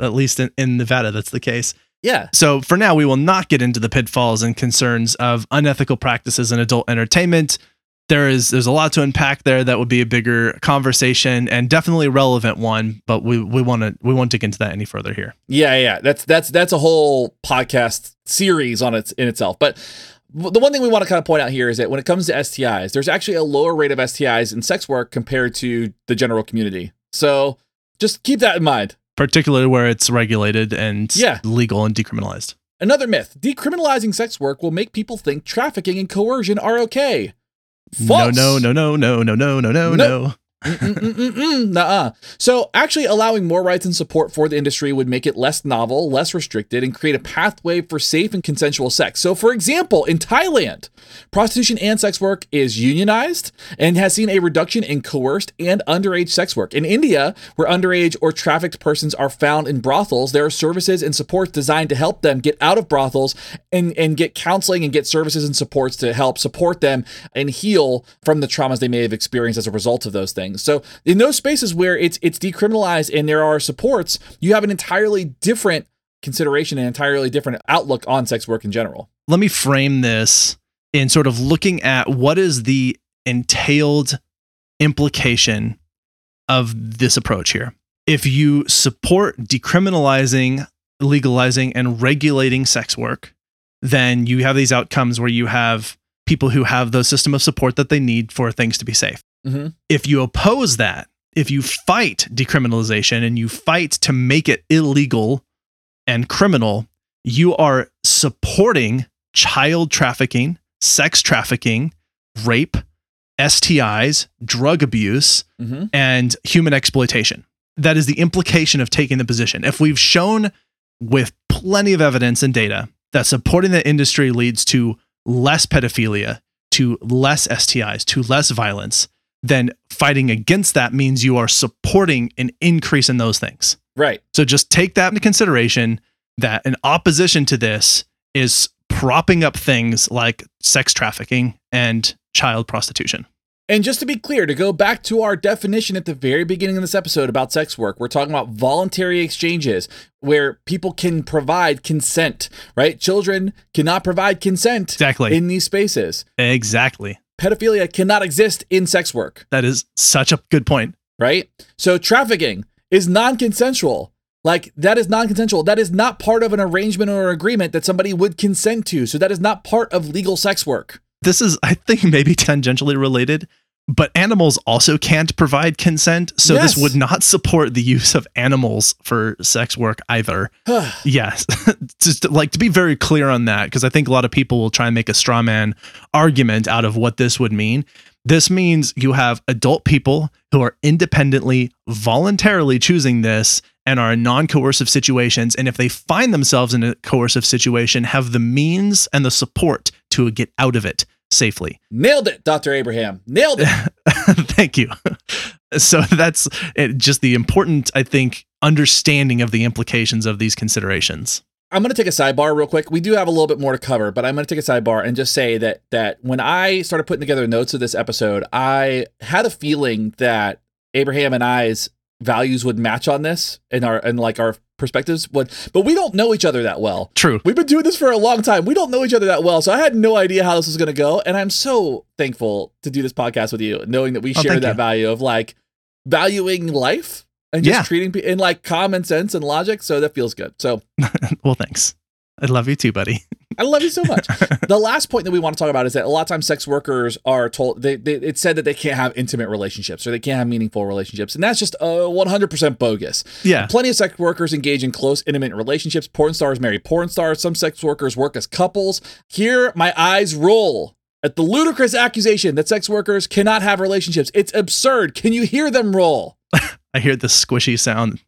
at least in, in Nevada, that's the case. Yeah. So for now, we will not get into the pitfalls and concerns of unethical practices in adult entertainment. There is there's a lot to unpack there that would be a bigger conversation and definitely a relevant one, but we we want to we won't dig into that any further here. Yeah, yeah, that's that's that's a whole podcast series on its in itself. But the one thing we want to kind of point out here is that when it comes to STIs, there's actually a lower rate of STIs in sex work compared to the general community. So just keep that in mind. Particularly where it's regulated and Yeah. legal and decriminalized. Another myth: decriminalizing sex work will make people think trafficking and coercion are okay. False. No, no, no, no, no, no, no, no, no, no. Nuh-uh. So actually allowing more rights and support for the industry would make it less novel, less restricted, and create a pathway for safe and consensual sex. So for example, in Thailand, prostitution and sex work is unionized and has seen a reduction in coerced and underage sex work. In India, where underage or trafficked persons are found in brothels, there are services and supports designed to help them get out of brothels and, and get counseling and get services and supports to help support them and heal from the traumas they may have experienced as a result of those things. So in those spaces where it's it's decriminalized and there are supports, you have an entirely different consideration and entirely different outlook on sex work in general. let me frame this in sort of looking at what is the entailed implication of this approach here. If you support decriminalizing, legalizing, and regulating sex work, then you have these outcomes where you have people who have the system of support that they need for things to be safe. Mhm. If you oppose that, if you fight decriminalization and you fight to make it illegal and criminal, you are supporting child trafficking, sex trafficking, rape, STIs, drug abuse, Mm-hmm. and human exploitation. That is the implication of taking the position. If we've shown with plenty of evidence and data that supporting the industry leads to less pedophilia, to less STIs, to less violence, then fighting against that means you are supporting an increase in those things. Right. So just take that into consideration that an opposition to this is propping up things like sex trafficking and child prostitution. And just to be clear, to go back to our definition at the very beginning of this episode about sex work, we're talking about voluntary exchanges where people can provide consent, right? Children cannot provide consent Exactly. in these spaces. exactly. Pedophilia cannot exist in sex work, That is such a good point. right? So trafficking is non consensual. Like, that is non consensual. That is not part of an arrangement or agreement that somebody would consent to. So, that is not part of legal sex work. This is, I think, maybe <laughs> tangentially related, but animals also can't provide consent. So Yes. this would not support the use of animals for sex work either. <sighs> Yes. <laughs> Just to- like to be very clear on that, because I think a lot of people will try and make a straw man argument out of what this would mean. This means you have adult people who are independently, voluntarily choosing this and are in non coercive situations. And if they find themselves in a coercive situation, have the means and the support to get out of it safely. Nailed it, Dr. Abraham. Nailed it. <laughs> Thank you. So that's eh, just the important, I think, understanding of the implications of these considerations. I'm going to take a sidebar real quick. We do have a little bit more to cover, but I'm going to take a sidebar and just say that that when I started putting together notes of this episode, I had a feeling that Abraham and I's values would match on this and our and like our perspectives would, but we don't know each other that well. True. We've been doing this for a long time. We don't know each other that well, so I had no idea how this was going to go, and I'm so thankful to do this podcast with you, knowing that we Oh, share that you. value of like valuing life and just Yeah. treating people in like common sense and logic. So that feels good. So <laughs> Well, thanks. I love you too, buddy. <laughs> I love you so much. <laughs> the last point that we want to talk about is that a lot of times sex workers are told they, they it's said that they can't have intimate relationships or they can't have meaningful relationships, and that's just uh, 100% bogus. Yeah. Plenty of sex workers engage in close, intimate relationships. Porn stars marry porn stars. Some sex workers work as couples. Here, my eyes roll at the ludicrous accusation that sex workers cannot have relationships. It's absurd. Can you hear them roll? <laughs> I hear the squishy sound.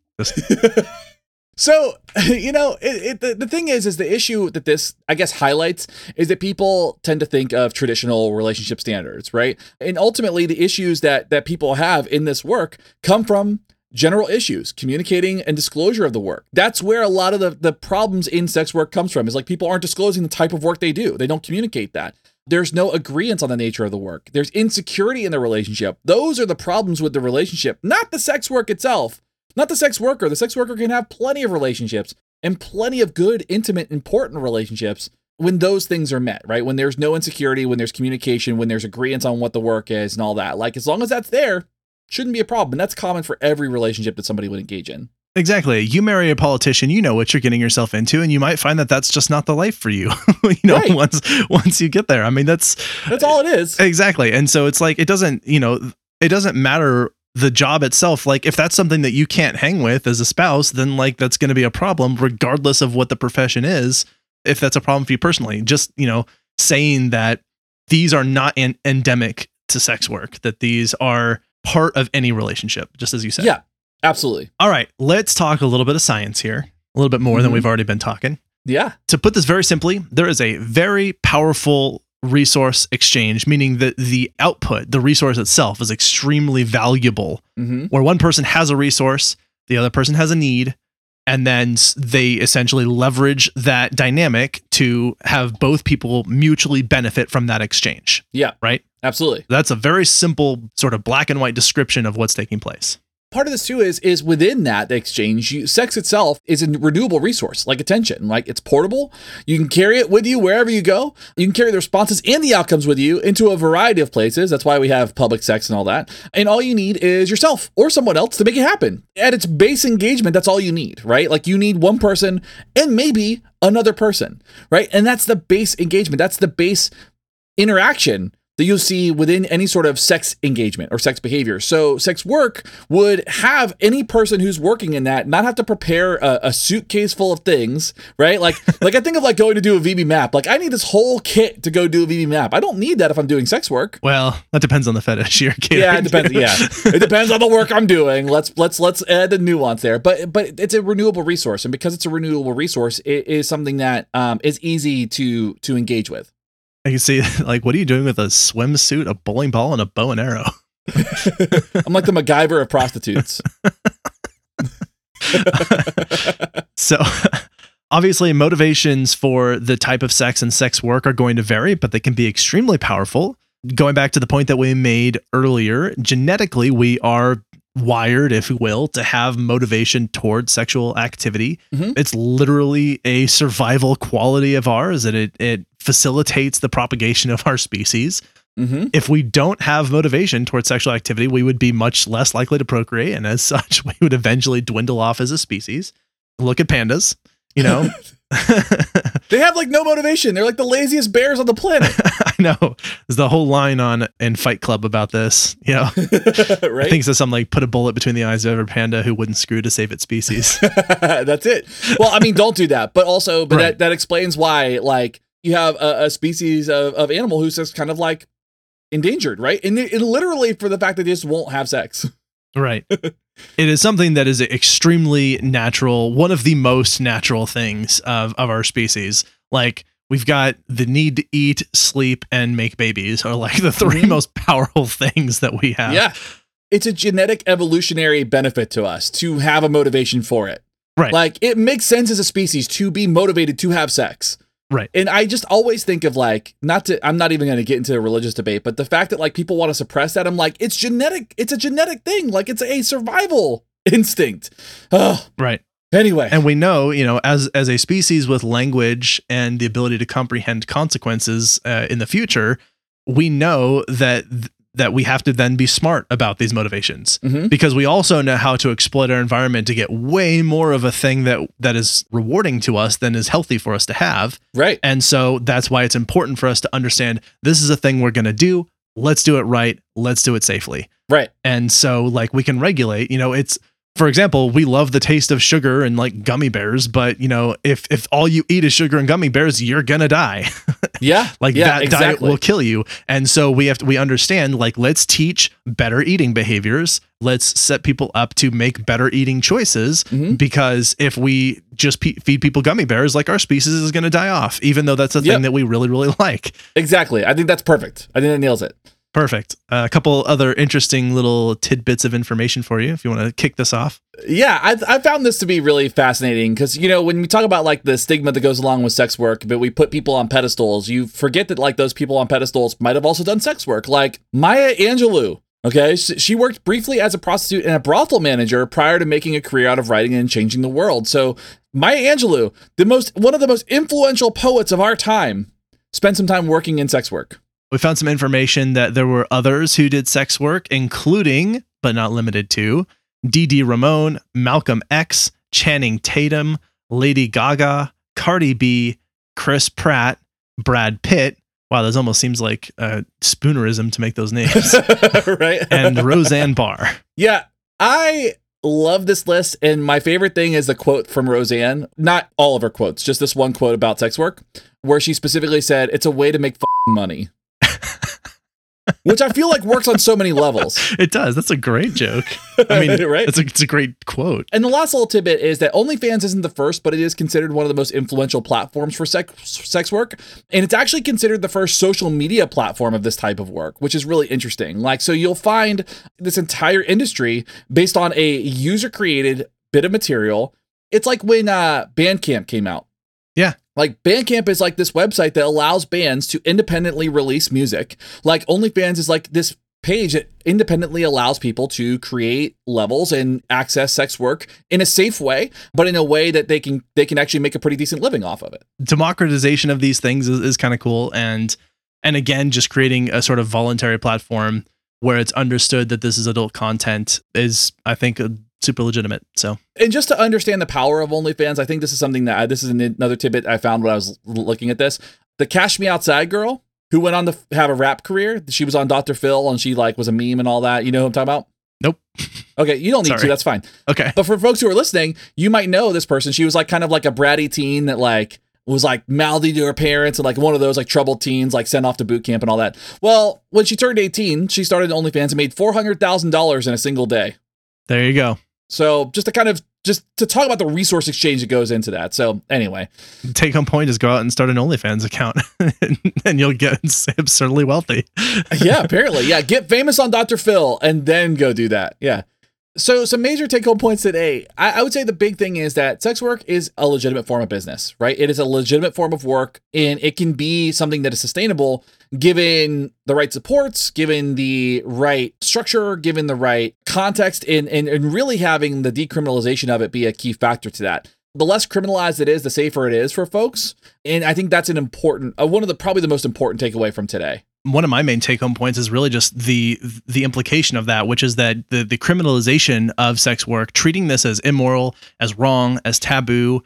So, <laughs> you know, it, it, the, the thing is, is the issue that this, I guess, highlights is that people tend to think of traditional relationship standards, right? And ultimately, the issues that that people have in this work come from general issues, communicating and disclosure of the work. That's where a lot of the, the problems in sex work comes from, is like people aren't disclosing the type of work they do. They don't communicate that. There's no agreement on the nature of the work. There's insecurity in the relationship. Those are the problems with the relationship, not the sex work itself. Not the sex worker. The sex worker can have plenty of relationships and plenty of good, intimate, important relationships when those things are met, right? When there's no insecurity, when there's communication, when there's agreement on what the work is and all that. Like, as long as that's there, shouldn't be a problem. And that's common for every relationship that somebody would engage in. exactly. You marry a politician, you know what you're getting yourself into, and you might find that that's just not the life for you. <laughs> you know, Right. once once you get there. I mean, that's That's all it is. exactly. And so it's like it doesn't, you know, it doesn't matter the job itself. Like if that's something that you can't hang with as a spouse, then like that's going to be a problem, regardless of what the profession is. If that's a problem for you personally, just you know, saying that these are not an endemic to sex work, that these are part of any relationship, just as you said. Yeah, absolutely. All right, let's talk a little bit of science here, a little bit more than Mhm. we've already been talking. Yeah. To put this very simply, there is a very powerful resource exchange, meaning that the output, the resource itself, is extremely valuable. Mm-hmm. Where one person has a resource, the other person has a need, and then they essentially leverage that dynamic to have both people mutually benefit from that exchange. Yeah. Right? Absolutely. That's a very simple, sort of black and white description of what's taking place. Part of this too is is within that exchange you, sex itself is a renewable resource like attention like it's portable. You can carry it with you wherever you go. You can carry the responses and the outcomes with you into a variety of places. That's why we have public sex and all that. And all you need is yourself or someone else to make it happen. At its base engagement that's all you need right? Like you need one person and maybe another person right? And that's the base engagement. That's the base interaction that you'll see within any sort of sex engagement or sex behavior. So, sex work would have any person who's working in that not have to prepare a, a suitcase full of things, right? Like, <laughs> like I think of like going to do a VB-MAPP. Like, I need this whole kit to go do a VB-MAPP. I don't need that if I'm doing sex work. Well, that depends on the fetish you're catering <laughs> Yeah, it depends. Yeah, it depends on the work I'm doing. Let's let's let's add the nuance there. But but it's a renewable resource, and because it's a renewable resource, it is something that um, is easy to to engage with. I can see, <laughs> like, what are you doing with a swimsuit, a bowling ball, and a bow and arrow? <laughs> I'm like the MacGyver of prostitutes. <laughs> So, obviously, motivations for the type of sex and sex work are going to vary, but they can be extremely powerful. Going back to the point that we made earlier, genetically, we are wired, if you will, to have motivation towards sexual activity. Mhm. It's literally a survival quality of ours, and it, it facilitates the propagation of our species. hmm if we don't have motivation towards sexual activity, we would be much less likely to procreate. And as <laughs> such, we would eventually dwindle off as a species. Look at pandas. You know, <laughs> they have like no motivation. They're like the laziest bears on the planet. <laughs> I know. There's the whole line on in Fight Club about this. You know, <laughs> right? I think so. Something like put a bullet between the eyes of every panda who wouldn't screw to save its species. That's it. Well, I mean, don't do that. But also, but Right. that, that explains why, like, you have a, a species of, of animal who's just kind of like endangered, right? And it, it literally for the fact that they just won't have sex. Right. <laughs> It is something that is extremely natural, one of the most natural things of, of our species. Like we've got the need to eat, sleep, and make babies are like the 3 Mhm. most <laughs> powerful things that we have. Yeah. It's a genetic evolutionary benefit to us to have a motivation for it. Right. Like it makes sense as a species to be motivated to have sex. Right. And I just always think of like, not to, I'm not even going to get into a religious debate, but the fact that like people want to suppress that, I'm like, it's genetic. It's a genetic thing. Like it's a survival <laughs> instinct. Ugh. Right. Anyway. And we know, you know, as as a species with language and the ability to comprehend consequences uh, in the future, we know that that we have to then be smart about these motivations Mhm. because we also know how to exploit our environment to get way more of a thing that that is rewarding to us than is healthy for us to have. right. And so that's why it's important for us to understand this is a thing we're going to do. Let's do it right. Let's do it safely. Right. And so like we can regulate, you know, it's for example, we love the taste of sugar and like gummy bears, but you know, if if all you eat is sugar and gummy bears, you're to die. <laughs> Yeah. like yeah, that diet will kill you. And so we have to we understand like let's teach better eating behaviors. Let's set people up to make better eating choices Mhm. because if we just pe- feed people gummy bears, like our species is going to die off, even though that's a Yep. thing that we really really <laughs> like. Exactly. I think that's perfect. I think that nails it. Perfect. Uh, a couple other interesting little tidbits of information for you if you want to kick this off. Yeah, I, I found this to be really fascinating because you know when we talk about like the stigma that goes along with sex work, but we put people on pedestals, you forget that like those people on pedestals might have also done sex work, like Maya Angelou. Okay, she, she worked briefly as a prostitute and a brothel manager prior to making a career out of writing and changing the world. So Maya Angelou, the most one of the most influential poets of our time, spent some time working in sex work. We found some information that there were others who did sex work, including, but not limited to, Dee Ramone, Malcolm X, Channing Tatum, Lady Gaga, Cardi B, Chris Pratt, Brad Pitt. Wow, this almost seems like uh, spoonerism to make those names. <laughs> right? and Roseanne Barr. Yeah, I love this list, and my favorite thing is the quote from Roseanne. Not all of her quotes, just this one quote about sex work, where she specifically said, "It's a way to make money," <laughs> which I feel like works on so many levels. It does. That's a great joke. I mean, <laughs> right? it's a, it's a great quote. And the last little tidbit is that OnlyFans isn't the first, but it is considered one of the most influential platforms for sex sex work, and it's actually considered the first social media platform of this type of work, which is really interesting. Like, so you'll find this entire industry based on a user created bit of material. It's like when uh, Bandcamp came out. Yeah. Like Bandcamp is like this website that allows bands to independently release music. Like OnlyFans is like this page that independently allows people to create levels and access sex work in a safe way, but in a way that they can they can actually make a pretty decent living off of it. democratization of these things is, is kind of cool and and again just creating a sort of voluntary platform where it's understood that this is adult content is i think super legitimate so And just to understand the power of OnlyFans, I think this is something that I, this is an- another tidbit I found when I was looking at this. The Cash Me Outside girl who went on to have a rap career, she was on Dr. Phil and she like was a meme and all that. You know who I'm talking about? Nope. Okay, you don't need to. That's fine. okay But for folks who are listening, you might know this person. She was like kind of like a bratty teen that like was like mouthy to her parents and like one of those like troubled teens like sent off to boot camp and all that. Well, when she turned 18, she started OnlyFans and made $400,000 in a single day. there you go So just to kind of just to talk about the resource exchange that goes into that. So anyway, take home point is go out and start an onlyfans account <laughs> and you'll get absurdly wealthy <laughs> yeah, apparently. Yeah, get famous on Dr. Phil and then go do that. Yeah. So some major take home points today. I, I would say the big thing is that sex work is a legitimate form of business, right? It is a legitimate form of work and it can be something that is sustainable given the right supports, given the right structure, given the right context, and, and, and really having the decriminalization of it be a key factor to that. The less criminalized it is, the safer it is for folks. And I think that's an important, uh, one of the probably the most important takeaway from today. one of my main take home points is really just the the implication of that, which is that the the criminalization of sex work, treating this as immoral, as wrong, as taboo,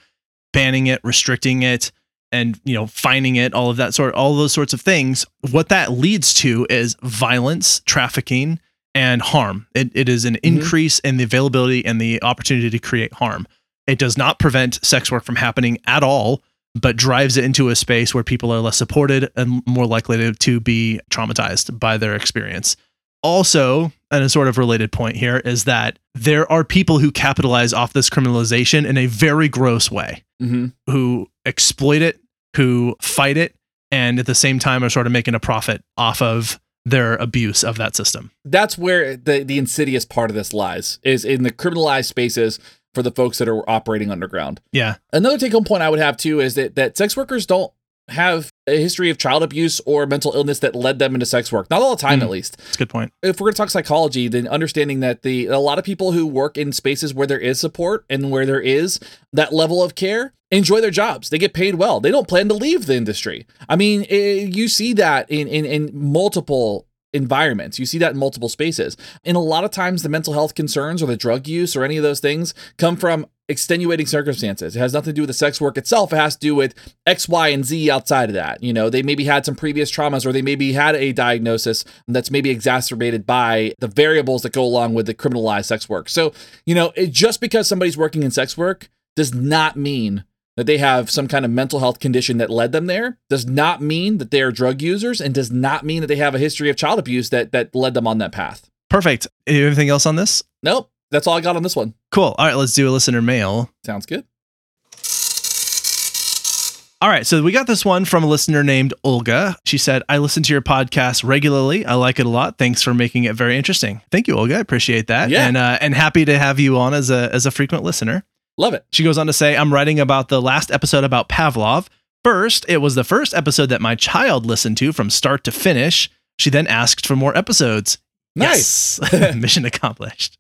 banning it, restricting it, and you know fining it, all of that sort, all those sorts of things. What that leads to is violence, trafficking, and harm. It, it is an Mhm. increase in the availability and the opportunity to create harm. It does not prevent sex work from happening at all, but drives it into a space where people are less supported and more likely to, to be traumatized by their experience. Also, and a sort of related point here is that there are people who capitalize off this criminalization in a very gross way, hmm who exploit it, who fight it, and at the same time are sort of making a profit off of their abuse of that system. That's where the the insidious part of this lies is in the criminalized spaces for the folks that are operating underground. Yeah. Another take home point I would have too is that that sex workers don't have a history of child abuse or mental illness that led them into sex work. Not all the time, Mm. at least. That's a good point. If we're going to talk psychology, then understanding that the a lot of people who work in spaces where there is support and where there is that level of care enjoy their jobs. They get paid well. They don't plan to leave the industry. I mean, eh, you see that in in, in multiple environments. You see that in multiple spaces. And a lot of times the mental health concerns or the drug use or any of those things come from extenuating circumstances. It has nothing to do with the sex work itself. It has to do with X, Y, and Z outside of that. You know, they maybe had some previous traumas or they maybe had a diagnosis that's maybe exacerbated by the variables that go along with the criminalized sex work. So, you know, it, just because somebody's working in sex work does not mean that they have some kind of mental health condition that led them there does not mean that they are drug users and does not mean that they have a history of child abuse that that led them on that path. Perfect. Anything else on this? Nope, that's all I got on this one. Cool. All right, let's do a listener mail. Sounds good. All right, so we got this one from a listener named Olga. She said, I listen to your podcast regularly. I like it a lot. Thanks for making it very interesting. Thank you, Olga. I appreciate that. Yeah. And uh, and happy to have you on as a as a frequent listener. Love it. She goes on to say, I'm writing about the last episode about Pavlov. First, it was the first episode that my child listened to from start to finish. She then asked for more episodes. Nice. Yes. <laughs> Mission accomplished.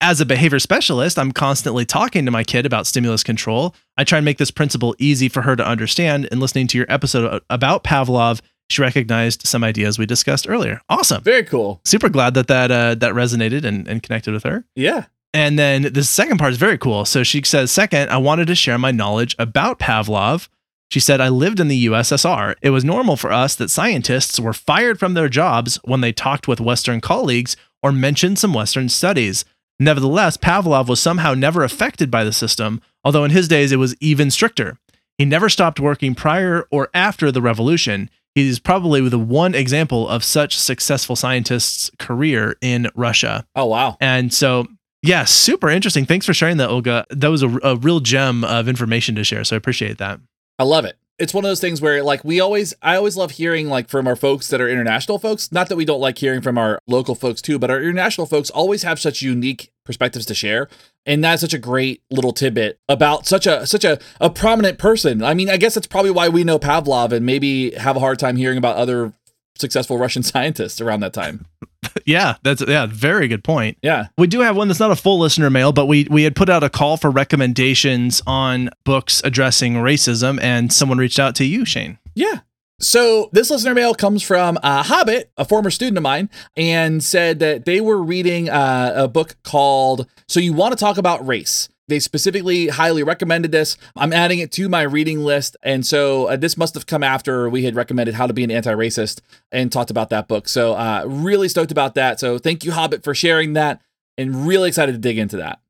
As a behavior specialist, I'm constantly talking to my kid about stimulus control. I try and make this principle easy for her to understand. And listening to your episode about Pavlov, she recognized some ideas we discussed earlier. Awesome. Very cool. Super glad that that uh, that resonated and, and connected with her. Yeah. And then the second part is very cool. So she says, second, I wanted to share my knowledge about Pavlov. She said, I lived in the USSR. It was normal for us that scientists were fired from their jobs when they talked with Western colleagues or mentioned some Western studies. Nevertheless, Pavlov was somehow never affected by the system, although in his days it was even stricter. He never stopped working prior or after the revolution. He's probably the one example of such successful scientist's career in Russia. Oh wow. And so, yeah, super interesting. Thanks for sharing that, Olga. That was a, a real gem of information to share. So I appreciate that. I love it. It's one of those things where like we always I always love hearing like from our folks that are international folks. Not that we don't like hearing from our local folks too, but our international folks always have such unique perspectives to share. And that's such a great little tidbit about such a such a, a prominent person. I mean, I guess that's probably why we know Pavlov and maybe have a hard time hearing about other successful Russian <laughs> scientists around that time. <laughs> Yeah, that's yeah, very good point. Yeah. We do have one that's not a full listener mail, but we we had put out a call for recommendations on books addressing racism, and someone reached out to you, Shane. Yeah. So this listener mail comes from uh, Hobbit, a former student of mine, and said that they were reading uh, a book called "So You Want to Talk About Race." They specifically highly recommended this. I'm adding it to my reading list, and so uh, this must have come after we had recommended "How to Be an Anti-Racist" and talked about that book. So uh, really stoked about that. So thank you, Hobbit, for sharing that, and really excited to dig into that.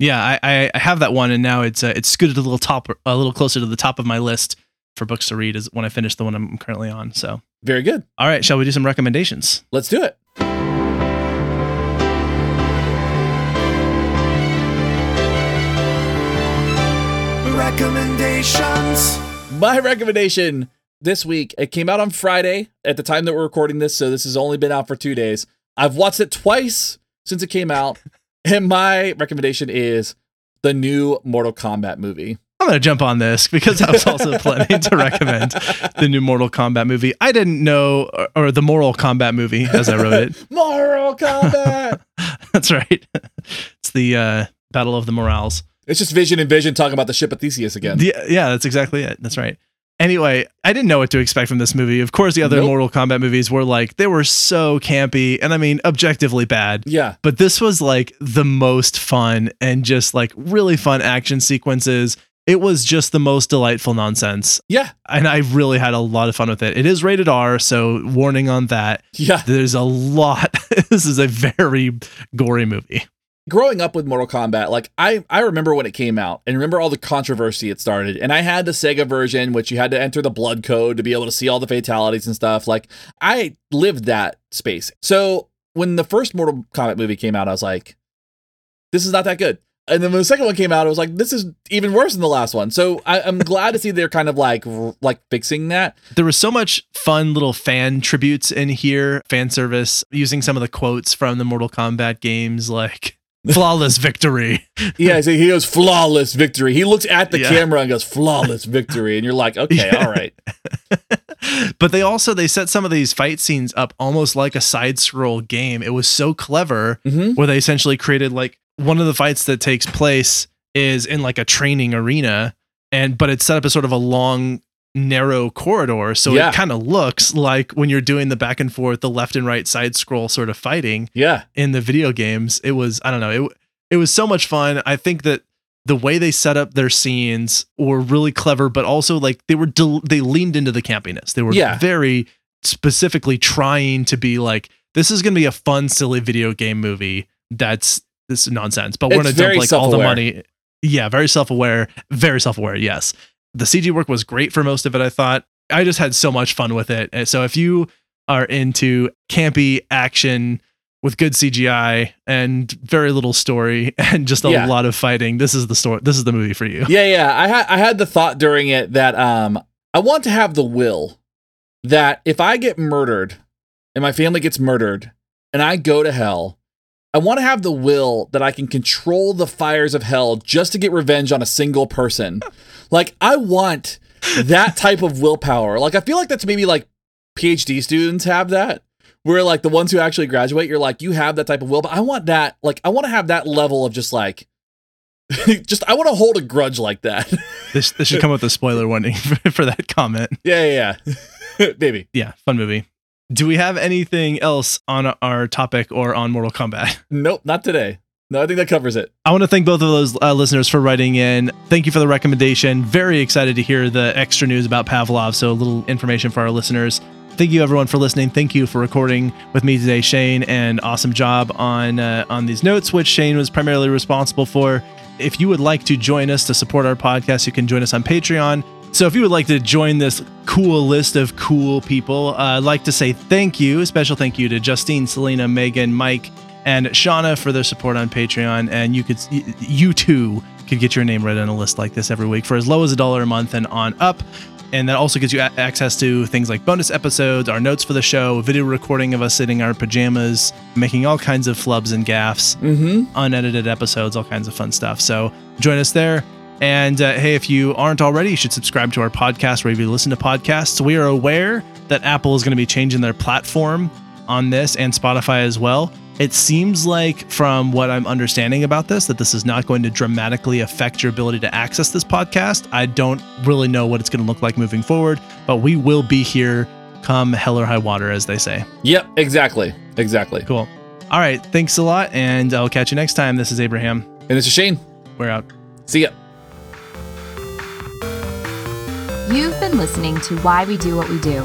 Yeah, I, I, I have that one, and now it's uh, it's scooted a little top, a little closer to the top of my list for books to read. Is when I finish the one I'm currently on. So, Very good. all right, shall we do some recommendations? Let's do it. Recommendations. My recommendation this week, it came out on Friday at the time that we're recording this, so this has only been out for two days. I've watched it twice since it came out, <laughs> and my recommendation is the new Mortal Kombat movie. I'm gonna jump on this because I was also <laughs> planning to recommend the new Mortal Kombat movie. I didn't know, or, or the Moral Kombat movie, as I wrote it. <laughs> Mortal Kombat! That's right. It's the uh, Battle of the Morals. It's just Vision and Vision talking about the ship of Theseus again. Yeah, yeah, that's exactly it. That's right. Anyway, I didn't know what to expect from this movie. Of course, the other Nope. Mortal Kombat movies were like they were so campy, and I mean objectively bad. yeah. But this was like the most fun and just like really fun action sequences. it was just the most delightful nonsense. Yeah. And I really had a lot of fun with it. It is rated R, so warning on that. Yeah. There's a lot. <laughs> this is a very gory movie. Growing up with Mortal Kombat, like I, I remember when it came out and remember all the controversy it started. And I had the Sega version, which you had to enter the blood code to be able to see all the fatalities and stuff. Like I lived that space. So when the first Mortal Kombat movie came out, I was like, this is not that good. And then when the second one came out, I was like, this is even worse than the last one. So I, am glad to see they're kind of like like fixing that. There was so much fun little fan tributes in here, fan service, using some of the quotes from the Mortal Kombat games, like flawless victory. <laughs> yeah, so he goes flawless victory. He looks at the Yeah. camera and goes flawless victory, and you're like, <laughs> okay, Yeah. all right. <laughs> but they also they set some of these fight scenes up almost like a side scroll game. It was so clever Mhm. where they essentially created like one of the fights that takes place is in like a training arena and but it's set up as sort of a long narrow corridor so Yeah. it kind of looks like when you're doing the back and forth the left and right side scroll sort of fighting Yeah, in the video games. It was i don't know it, it was so much fun. I think that the way they set up their scenes were really clever but also like they were del- they leaned into the campiness. They were Yeah. very specifically trying to be like this is going to be a fun silly video game movie that's this nonsense. But we're going to dump like all the money yeah very self-aware very self-aware yes the cg work was great for most of it i thought i just had so much fun with it And so if you are into campy action with good CGI and very little story <laughs> and just a Yeah. lot of fighting. This is the story. This is the movie for you. yeah, yeah. I had I had the thought during it that um I want to have the will that if I get murdered and my family gets murdered and I go to hell, I want to have the will that I can control the fires of hell just to get revenge on a single person. <laughs> Like I want that type of willpower. Like I feel like that's maybe like PhD students have that. Where like the ones who actually graduate, you're like, you have that type of will, but I want that, like, I want to have that level of just like <laughs> just I want to hold a grudge like that. <laughs> This, this should come with a spoiler warning <laughs> for, for that comment. yeah, yeah, yeah. Maybe. Yeah, fun movie. Do we have anything else on our topic or on Mortal Kombat? Nope, not today. No, I think that covers it. I want to thank both of those uh, listeners for writing in. Thank you for the recommendation. Very excited to hear the extra news about Pavlov. So, a little information for our listeners. Thank you, everyone, for listening. Thank you for recording with me today, Shane, and awesome job on uh, on these notes, which Shane was primarily responsible for. If you would like to join us to support our podcast, you can join us on Patreon. So, if you would like to join this cool list of cool people, uh, I'd like to say thank you, special thank you to Justine, Selena, Megan, Mike, and Shauna for their support on Patreon. And you could, you too, could get your name read on a list like this every week for as low as a dollar a month and on up. And that also gives you a- access to things like bonus episodes, our notes for the show, video recording of us sitting in our pajamas, making all kinds of flubs and gaffs, Mm-hmm. unedited episodes, all kinds of fun stuff. So join us there. And uh, hey, if you aren't already, you should subscribe to our podcast wherever you listen to podcasts. We are aware that Apple is going to be changing their platform on this and Spotify as well. It seems like, from what I'm understanding about this, that this is not going to dramatically affect your ability to access this podcast. I don't really know what it's going to look like moving forward, but we will be here come hell or high water, as they say. Yep, exactly. Exactly. Cool. All right. Thanks a lot. And I'll catch you next time. This is Abraham. And this is Shane. We're out. See ya. You've been listening to Why We Do What We Do.